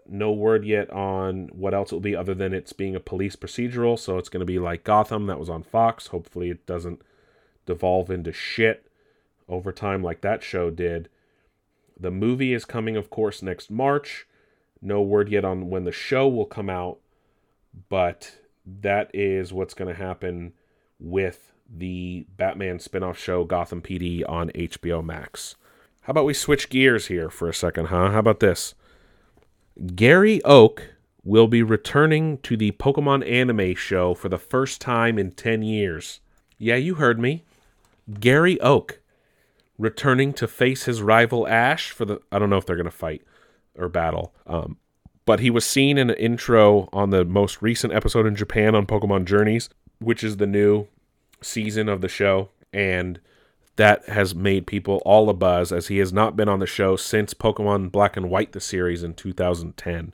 no word yet on what else it will be other than it's being a police procedural. So it's going to be like Gotham that was on Fox. Hopefully it doesn't devolve into shit over time like that show did. The movie is coming, of course, next March. No word yet on when the show will come out but that is what's going to happen with the Batman spin-off show Gotham PD on HBO Max. How about we switch gears here for a second, huh? How about this? Gary Oak will be returning to the Pokemon anime show for the first time in 10 years. Yeah, you heard me. Gary Oak returning to face his rival Ash for the I don't know if they're going to fight or battle. Um, but he was seen in an intro on the most recent episode in Japan on Pokemon Journeys, which is the new season of the show. And that has made people all a buzz as he has not been on the show since Pokemon Black and White, the series in 2010.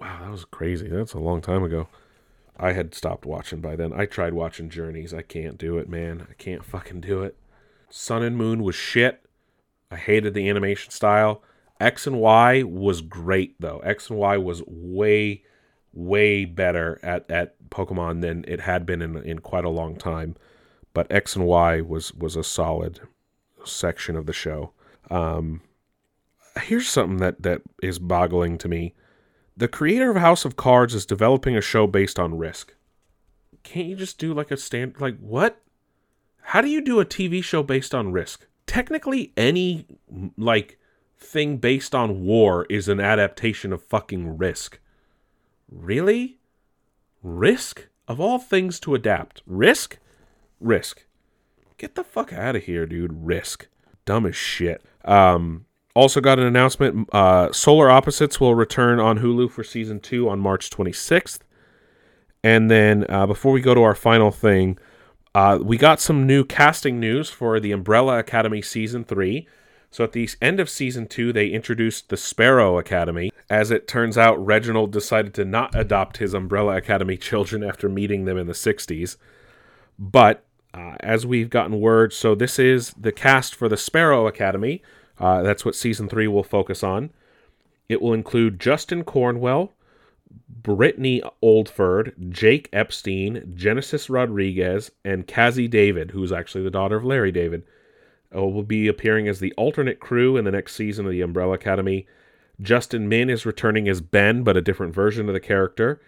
Wow, that was crazy. That's a long time ago. I had stopped watching by then. I tried watching Journeys. I can't do it, man. I can't fucking do it. Sun and Moon was shit. I hated the animation style. X and Y was great though. X and Y was way, way better at, at Pokemon than it had been in in quite a long time. But X and Y was was a solid section of the show. Um, here's something that that is boggling to me. The creator of House of Cards is developing a show based on Risk. Can't you just do like a stand like what? How do you do a TV show based on Risk? Technically any like thing based on war is an adaptation of fucking Risk. Really? Risk? Of all things to adapt. Risk? Risk. Get the fuck out of here, dude. Risk. Dumb as shit. Um, also got an announcement. Uh, Solar Opposites will return on Hulu for season two on March 26th. And then uh, before we go to our final thing, uh, we got some new casting news for the Umbrella Academy season three. So at the end of season two, they introduced the Sparrow Academy. As it turns out, Reginald decided to not adopt his Umbrella Academy children after meeting them in the 60s. But uh, as we've gotten word, so this is the cast for the Sparrow Academy. Uh, that's what season three will focus on. It will include Justin Cornwell, Britne Oldford, Jake Epstein, Genesis Rodriguez, and Cazzie David, who's actually the daughter of Larry David uh, will be appearing as the alternate crew in the next season of the Umbrella Academy. Justin Min is returning as Ben, but a different version of the character.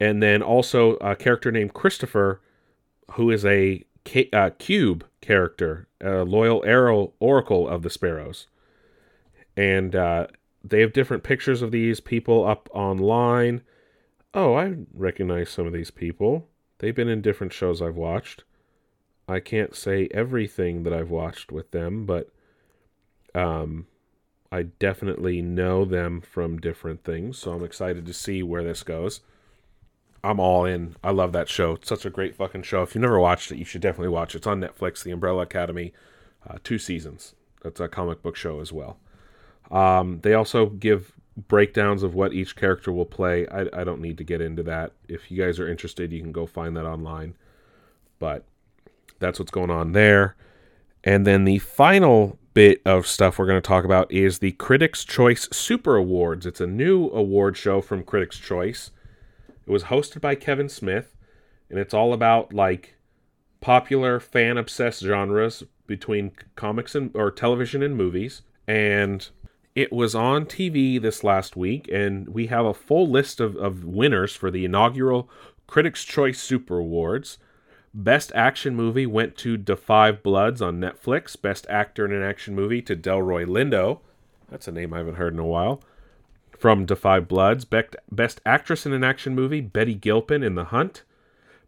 And then also a character named Christopher, who is a uh, cube character, a loyal arrow oracle of the Sparrows. And uh, they have different pictures of these people up online. Oh, I recognize some of these people. They've been in different shows I've watched. I can't say everything that I've watched with them, but um, I definitely know them from different things. So I'm excited to see where this goes. I'm all in. I love that show. It's such a great fucking show. If you've never watched it, you should definitely watch it. It's on Netflix, The Umbrella Academy, uh, two seasons. That's a comic book show as well. Um, they also give breakdowns of what each character will play. I, I don't need to get into that. If you guys are interested, you can go find that online. But that's what's going on there. And then the final bit of stuff we're going to talk about is the Critics' Choice Super Awards. It's a new award show from Critics' Choice. It was hosted by Kevin Smith, and it's all about like popular fan obsessed genres between comics and or television and movies. And it was on TV this last week, and we have a full list of, of winners for the inaugural Critics' Choice Super Awards. Best Action Movie went to Da 5 Bloods on Netflix. Best Actor in an Action Movie to Delroy Lindo. That's a name I haven't heard in a while. From Defy 5 Bloods. Best Actress in an Action Movie, Betty Gilpin in The Hunt.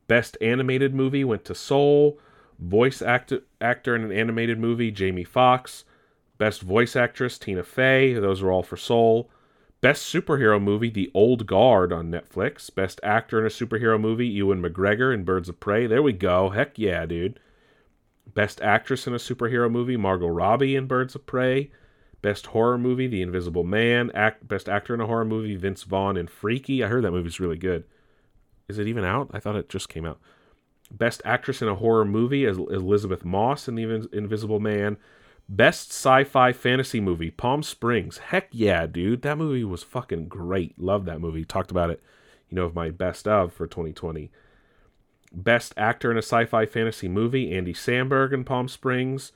Best Animated Movie went to Soul. Voice act- Actor in an Animated Movie, Jamie Foxx. Best Voice Actress, Tina Fey. Those were all for Soul. Best superhero movie, The Old Guard on Netflix. Best actor in a superhero movie, Ewan McGregor in Birds of Prey. There we go. Heck yeah, dude. Best actress in a superhero movie, Margot Robbie in Birds of Prey. Best horror movie, The Invisible Man. Act, best actor in a horror movie, Vince Vaughn in Freaky. I heard that movie's really good. Is it even out? I thought it just came out. Best actress in a horror movie, Elisabeth Moss in The Invisible Man. Best sci-fi fantasy movie, Palm Springs. Heck yeah, dude. That movie was fucking great. Love that movie. Talked about it, you know, of my best of for 2020. Best actor in a sci-fi fantasy movie, Andy Samberg in Palm Springs.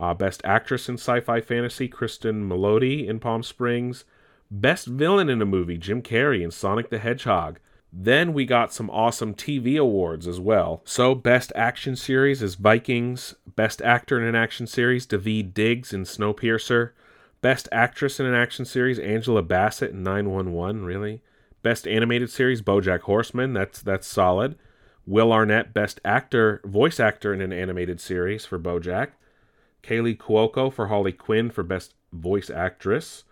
Uh, best actress in sci-fi fantasy, Cristin Milioti in Palm Springs. Best villain in a movie, Jim Carrey in Sonic the Hedgehog. Then we got some awesome TV awards as well. So, Best Action Series is Vikings. Best Actor in an Action Series, Daveed Diggs in Snowpiercer. Best Actress in an Action Series, Angela Bassett in 911. Really? Best Animated Series, BoJack Horseman. That's that's solid. Will Arnett, Best Actor, Voice Actor in an Animated Series for BoJack. Kaley Cuoco for Harley Quinn for Best Voice Actress.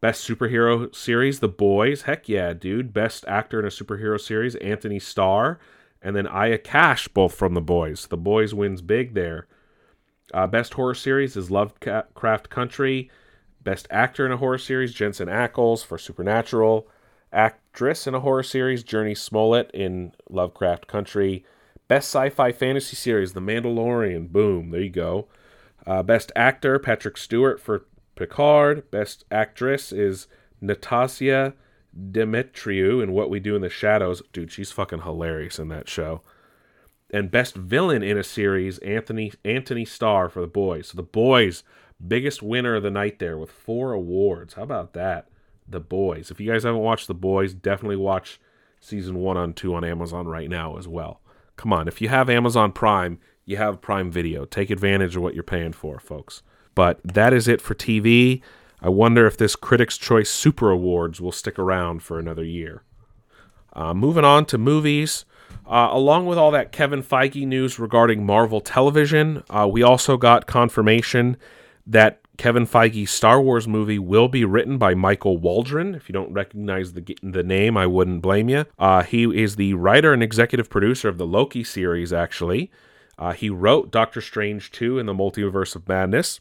Best superhero series, The Boys. Heck yeah, dude. Best actor in a superhero series, Anthony Starr. And then Aya Cash, both from The Boys. The Boys wins big there. Uh, best horror series is Lovecraft Country. Best actor in a horror series, Jensen Ackles for Supernatural. Actress in a horror series, Jurnee Smollett in Lovecraft Country. Best sci fi fantasy series, The Mandalorian. Boom, there you go. Uh, best actor, Patrick Stewart for Picard. Best actress is Natasia Demetriou in What We Do in the Shadows. Dude, she's fucking hilarious in that show. And best villain in a series, Anthony Antony Starr for the boys. So the boys, biggest winner of the night there with four awards. How about that? The boys. If you guys haven't watched The Boys, definitely watch season one on two on Amazon right now as well. Come on, if you have Amazon Prime, you have Prime Video. Take advantage of what you're paying for, folks. But that is it for TV. I wonder if this Critics' Choice Super Awards will stick around for another year. Uh, moving on to movies. Uh, along with all that Kevin Feige news regarding Marvel Television, uh, we also got confirmation that Kevin Feige's Star Wars movie will be written by Michael Waldron. If you don't recognize the the name, I wouldn't blame you. Uh, he is the writer and executive producer of the Loki series. Actually, uh, he wrote Doctor Strange 2 in the Multiverse of Madness.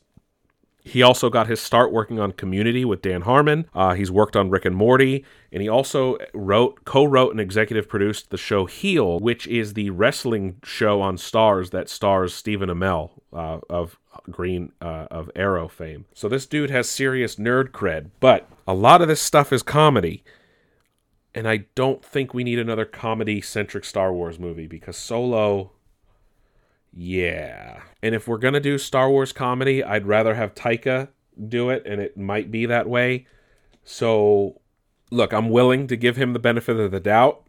He also got his start working on Community with Dan Harmon. Uh, he's worked on Rick and Morty, and he also wrote, co-wrote, and executive produced the show Heel, which is the wrestling show on Starz that stars Stephen Amell uh, of Green uh, of Arrow fame. So this dude has serious nerd cred, but a lot of this stuff is comedy. And I don't think we need another comedy centric Star Wars movie because Solo yeah. And if we're going to do Star Wars comedy, I'd rather have Taika do it, and it might be that way. So, look, I'm willing to give him the benefit of the doubt,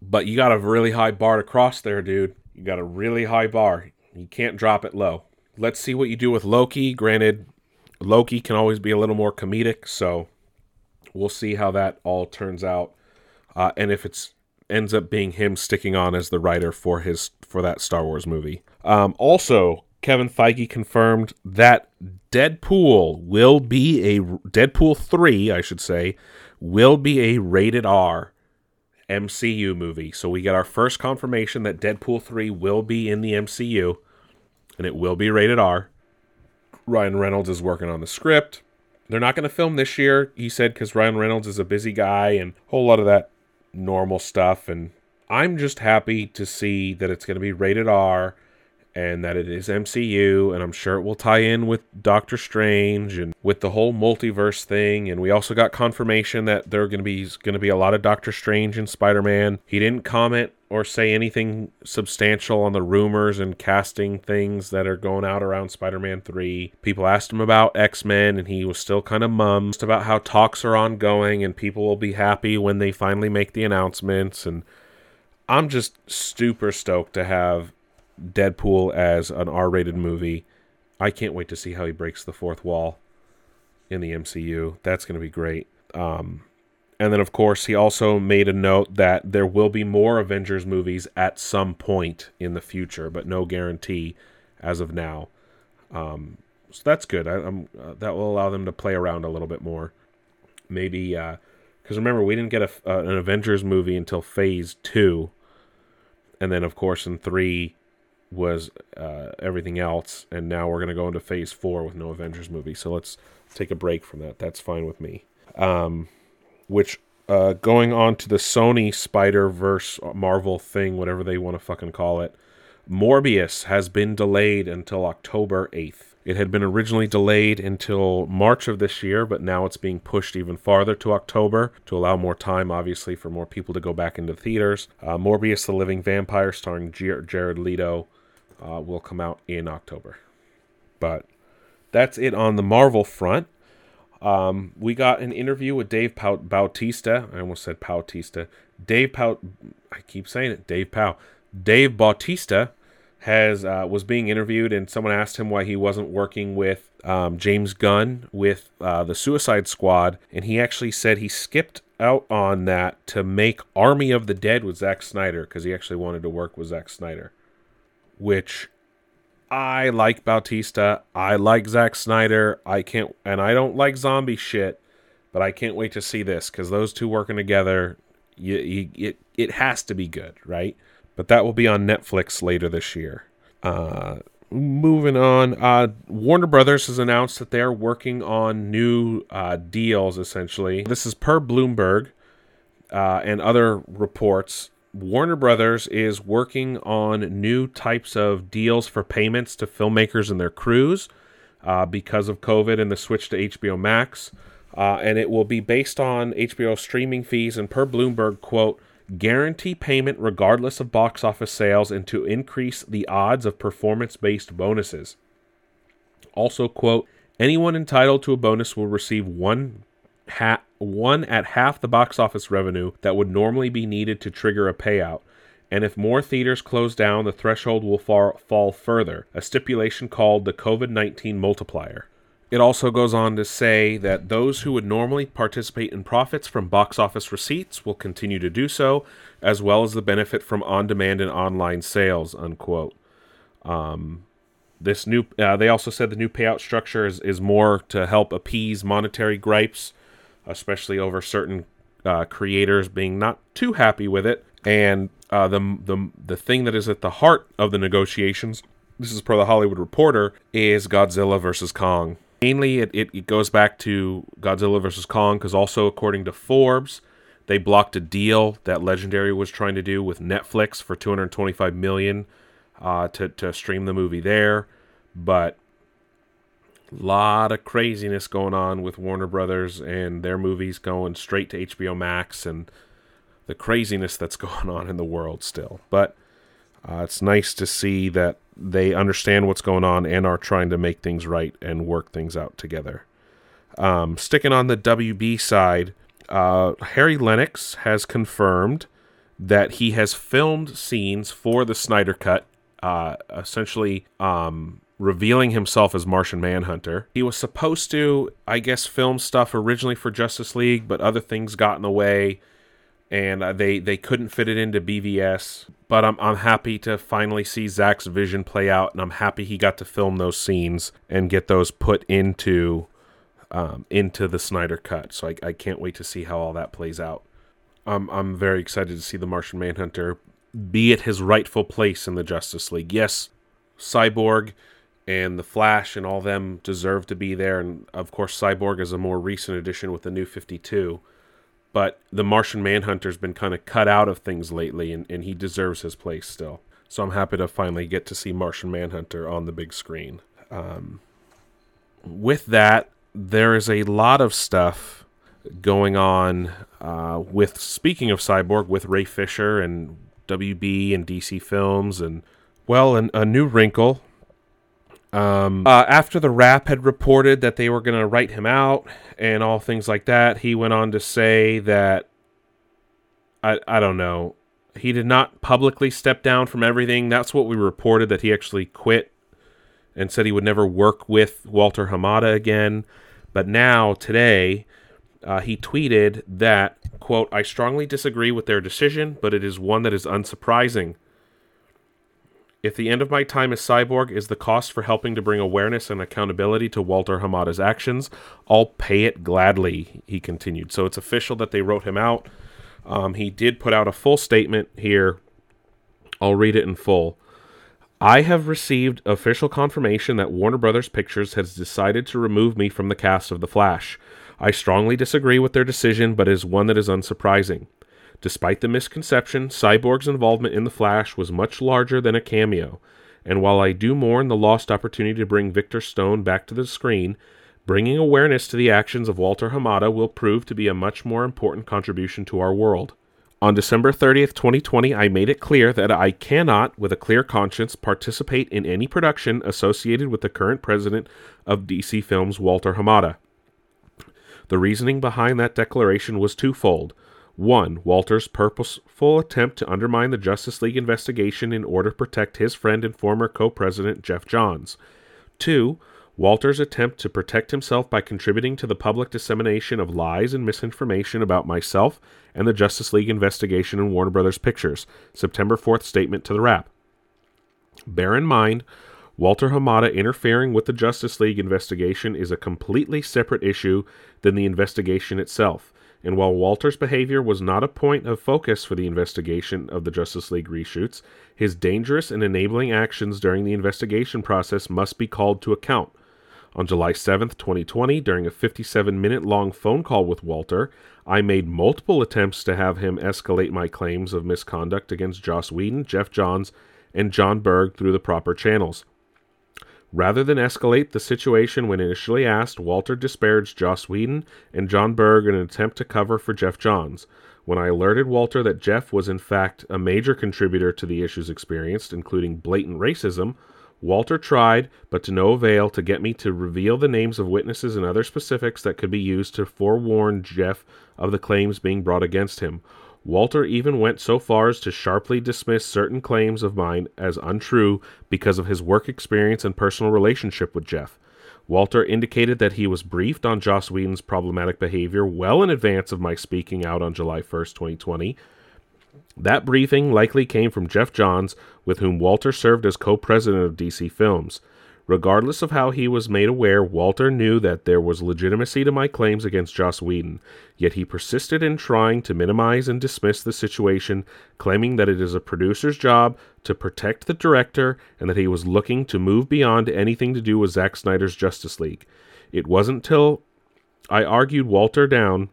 but you got a really high bar to cross there, dude. You got a really high bar. You can't drop it low. Let's see what you do with Loki. Granted, Loki can always be a little more comedic, so we'll see how that all turns out. Uh, and if it's ends up being him sticking on as the writer for his for that Star Wars movie. Um, also, Kevin Feige confirmed that Deadpool will be a Deadpool 3, I should say, will be a rated R MCU movie. So we get our first confirmation that Deadpool 3 will be in the MCU and it will be rated R. Ryan Reynolds is working on the script. They're not going to film this year, he said, because Ryan Reynolds is a busy guy and a whole lot of that normal stuff. And I'm just happy to see that it's going to be rated R and that it is MCU, and I'm sure it will tie in with Doctor Strange and with the whole multiverse thing. And we also got confirmation that there are going to be going to be a lot of Doctor Strange and Spider Man. He didn't comment or say anything substantial on the rumors and casting things that are going out around Spider Man 3. People asked him about X Men, and he was still kind of mum about how talks are ongoing and people will be happy when they finally make the announcements. And I'm just super stoked to have Deadpool as an R-rated movie. I can't wait to see how he breaks the fourth wall in the MCU. That's going to be great. Um, and then, of course, he also made a note that there will be more Avengers movies at some point in the future, but no guarantee as of now. Um, so that's good. I, uh, that will allow them to play around a little bit more. Maybe because uh, remember we didn't get a, uh, an Avengers movie until Phase Two, and then of course in three was uh, everything else, and now we're gonna go into Phase Four with no Avengers movie. So let's take a break from that. That's fine with me. Um, which uh, going on to the Sony Spider Verse Marvel thing, whatever they want to fucking call it, Morbius has been delayed until October eighth. It had been originally delayed until March of this year, but now it's being pushed even farther to October to allow more time, obviously, for more people to go back into theaters. Uh, Morbius the Living Vampire, starring Jared Leto, uh, will come out in October. But that's it on the Marvel front. Um, we got an interview with Dave Bautista. I almost said Bautista. Dave Pout. I keep saying it. Dave Pow. Dave Bautista has uh, was being interviewed, and someone asked him why he wasn't working with um, James Gunn with uh, the Suicide Squad, and he actually said he skipped out on that to make Army of the Dead with Zack Snyder because he actually wanted to work with Zack Snyder which I like Bautista. I like Zack Snyder. I can't, and I don't like zombie shit, but I can't wait to see this because those two working together, you, you, it it has to be good, right? But that will be on Netflix later this year. Uh, moving on, uh, Warner Brothers has announced that they are working on new uh, deals. Essentially, this is per Bloomberg uh, and other reports. Warner Brothers is working on new types of deals for payments to filmmakers and their crews uh, because of COVID and the switch to HBO Max. Uh, and it will be based on HBO streaming fees and per Bloomberg, quote, guarantee payment regardless of box office sales and to increase the odds of performance based bonuses. Also, quote, anyone entitled to a bonus will receive one ha- one at half the box office revenue that would normally be needed to trigger a payout. And if more theaters close down, the threshold will far- fall further, a stipulation called the COVID 19 multiplier. It also goes on to say that those who would normally participate in profits from box office receipts will continue to do so, as well as the benefit from on-demand and online sales. Unquote. Um, this new, uh, they also said the new payout structure is, is more to help appease monetary gripes, especially over certain uh, creators being not too happy with it. And uh, the the the thing that is at the heart of the negotiations, this is per the Hollywood Reporter, is Godzilla versus Kong. Mainly, it, it, it goes back to Godzilla versus Kong because also according to Forbes, they blocked a deal that Legendary was trying to do with Netflix for 225 million uh, to to stream the movie there, but lot of craziness going on with Warner Brothers and their movies going straight to HBO Max and the craziness that's going on in the world still. But uh, it's nice to see that they understand what's going on and are trying to make things right and work things out together. Um, sticking on the WB side, uh, Harry Lennix has confirmed that he has filmed scenes for the Snyder Cut, uh, essentially um, revealing himself as Martian Manhunter. He was supposed to, I guess, film stuff originally for Justice League, but other things got in the way and uh, they they couldn't fit it into BVS. But I'm I'm happy to finally see Zack's vision play out, and I'm happy he got to film those scenes and get those put into um, into the Snyder cut. So I, I can't wait to see how all that plays out. I'm I'm very excited to see the Martian Manhunter be at his rightful place in the Justice League. Yes, Cyborg and the Flash and all them deserve to be there, and of course Cyborg is a more recent addition with the New Fifty Two but the Martian Manhunter's been kind of cut out of things lately, and, and he deserves his place still. So I'm happy to finally get to see Martian Manhunter on the big screen. Um, with that, there is a lot of stuff going on uh, with, speaking of Cyborg, with Ray Fisher and WB and DC Films, and, well, an, a new wrinkle um, uh, after the Wrap had reported that they were going to write him out and all things like that, he went on to say that I I don't know. He did not publicly step down from everything. That's what we reported that he actually quit and said he would never work with Walter Hamada again. But now today, uh, he tweeted that quote I strongly disagree with their decision, but it is one that is unsurprising. If the end of my time as Cyborg is the cost for helping to bring awareness and accountability to Walter Hamada's actions, I'll pay it gladly, he continued. So it's official that they wrote him out. Um, he did put out a full statement here. I'll read it in full. I have received official confirmation that Warner Brothers Pictures has decided to remove me from the cast of The Flash. I strongly disagree with their decision, but it is one that is unsurprising. Despite the misconception, Cyborg's involvement in The Flash was much larger than a cameo, and while I do mourn the lost opportunity to bring Victor Stone back to the screen, bringing awareness to the actions of Walter Hamada will prove to be a much more important contribution to our world. On December 30th, 2020, I made it clear that I cannot, with a clear conscience, participate in any production associated with the current president of DC Films, Walter Hamada. The reasoning behind that declaration was twofold. One, Walter's purposeful attempt to undermine the Justice League investigation in order to protect his friend and former co president, Geoff Johns. Two, Walter's attempt to protect himself by contributing to the public dissemination of lies and misinformation about myself and the Justice League investigation in Warner Brothers Pictures. September 4th statement to the Wrap. Bear in mind, Walter Hamada interfering with the Justice League investigation is a completely separate issue than the investigation itself and while Walter's behavior was not a point of focus for the investigation of the Justice League reshoots, his dangerous and enabling actions during the investigation process must be called to account. On July 7, 2020, during a 57 minute long phone call with Walter, I made multiple attempts to have him escalate my claims of misconduct against Joss Whedon, Geoff Johns, and Jon Berg through the proper channels. Rather than escalate the situation when initially asked, Walter disparaged Joss Whedon and Jon Berg in an attempt to cover for Geoff Johns. When I alerted Walter that Jeff was in fact a major contributor to the issues experienced, including blatant racism, Walter tried, but to no avail, to get me to reveal the names of witnesses and other specifics that could be used to forewarn Jeff of the claims being brought against him. Walter even went so far as to sharply dismiss certain claims of mine as untrue because of his work experience and personal relationship with Jeff. Walter indicated that he was briefed on Joss Whedon's problematic behavior well in advance of my speaking out on July 1st, 2020. That briefing likely came from Geoff Johns, with whom Walter served as co president of DC Films. Regardless of how he was made aware, Walter knew that there was legitimacy to my claims against Joss Whedon, yet he persisted in trying to minimize and dismiss the situation, claiming that it is a producer's job to protect the director and that he was looking to move beyond anything to do with Zack Snyder's Justice League. It wasn't till I argued Walter down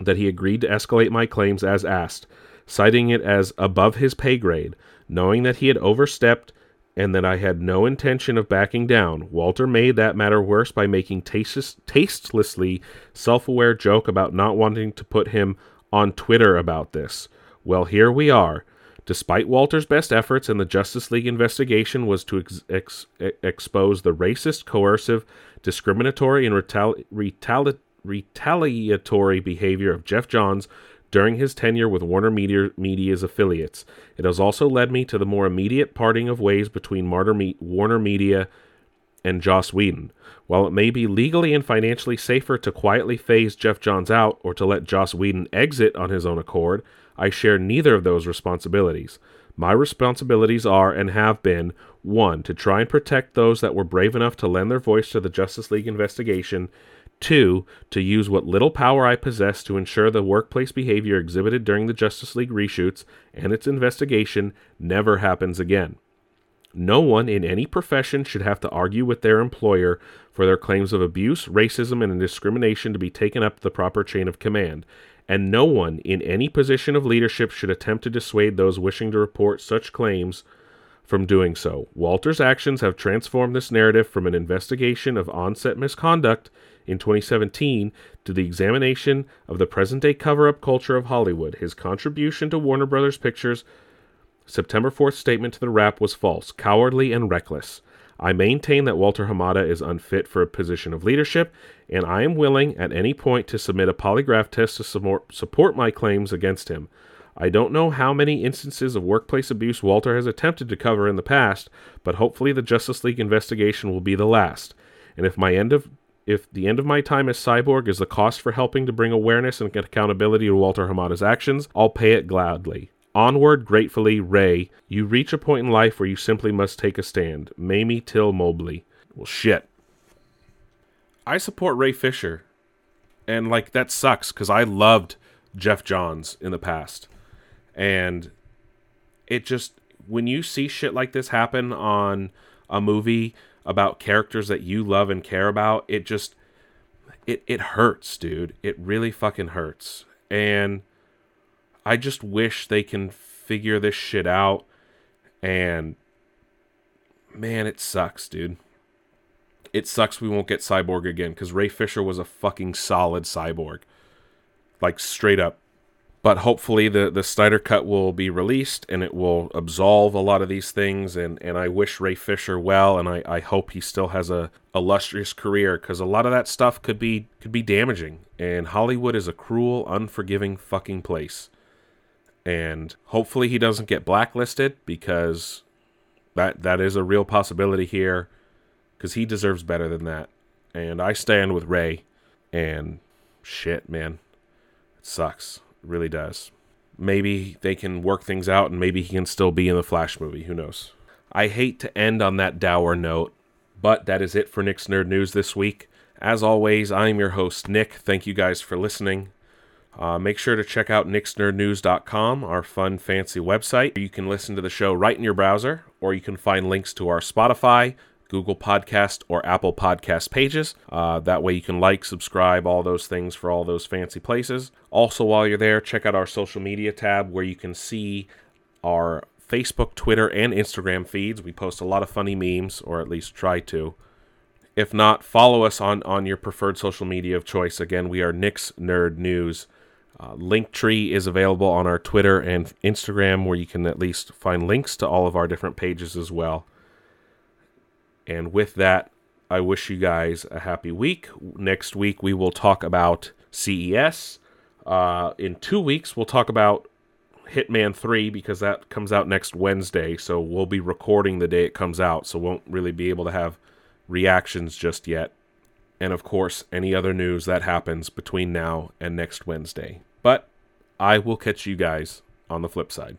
that he agreed to escalate my claims as asked, citing it as above his pay grade, knowing that he had overstepped and that I had no intention of backing down. Walter made that matter worse by making tasteless, tastelessly self aware joke about not wanting to put him on Twitter about this. Well, here we are. Despite Walter's best efforts and the Justice League investigation was to ex- ex- expose the racist, coercive, discriminatory, and retali- retali- retaliatory behavior of Geoff Johns during his tenure with Warner Media, Media's affiliates. It has also led me to the more immediate parting of ways between Me- Warner Media and Joss Whedon. While it may be legally and financially safer to quietly phase Geoff Johns out or to let Joss Whedon exit on his own accord, I share neither of those responsibilities. My responsibilities are and have been 1. To try and protect those that were brave enough to lend their voice to the Justice League investigation, Two, to use what little power I possess to ensure the workplace behavior exhibited during the Justice League reshoots and its investigation never happens again. No one in any profession should have to argue with their employer for their claims of abuse, racism, and discrimination to be taken up the proper chain of command, and no one in any position of leadership should attempt to dissuade those wishing to report such claims from doing so. Walter's actions have transformed this narrative from an investigation of onset misconduct in 2017 to the examination of the present day cover up culture of Hollywood. His contribution to Warner Brothers Pictures' September 4th statement to the Wrap was false, cowardly, and reckless. I maintain that Walter Hamada is unfit for a position of leadership, and I am willing at any point to submit a polygraph test to support my claims against him. I don't know how many instances of workplace abuse Walter has attempted to cover in the past, but hopefully the Justice League investigation will be the last. And if my end of if the end of my time as cyborg is the cost for helping to bring awareness and accountability to Walter Hamada's actions, I'll pay it gladly. Onward, gratefully, Ray. You reach a point in life where you simply must take a stand. Mamie Till Mobley. Well, shit. I support Ray Fisher. And, like, that sucks because I loved Geoff Johns in the past. And it just, when you see shit like this happen on a movie about characters that you love and care about, it just it it hurts, dude. It really fucking hurts. And I just wish they can figure this shit out and man, it sucks, dude. It sucks we won't get Cyborg again cuz Ray Fisher was a fucking solid cyborg. Like straight up but hopefully the the Snyder cut will be released and it will absolve a lot of these things. And and I wish Ray Fisher well and I, I hope he still has a illustrious career because a lot of that stuff could be could be damaging. And Hollywood is a cruel unforgiving fucking place. And hopefully he doesn't get blacklisted because that that is a real possibility here because he deserves better than that. And I stand with Ray and shit man it sucks really does. Maybe they can work things out and maybe he can still be in the Flash movie. Who knows? I hate to end on that dour note, but that is it for Nick's Nerd News this week. As always, I'm your host, Nick. Thank you guys for listening. Uh, make sure to check out nicksnerdnews.com, our fun, fancy website. You can listen to the show right in your browser, or you can find links to our Spotify, Google Podcast, or Apple Podcast pages. Uh, that way you can like, subscribe, all those things for all those fancy places. Also, while you're there, check out our social media tab where you can see our Facebook, Twitter, and Instagram feeds. We post a lot of funny memes, or at least try to. If not, follow us on, on your preferred social media of choice. Again, we are Nick's Nerd News. Uh, Linktree is available on our Twitter and Instagram, where you can at least find links to all of our different pages as well. And with that, I wish you guys a happy week. Next week, we will talk about CES. Uh, in two weeks, we'll talk about Hitman 3 because that comes out next Wednesday. So we'll be recording the day it comes out. So won't really be able to have reactions just yet, and of course, any other news that happens between now and next Wednesday. But I will catch you guys on the flip side.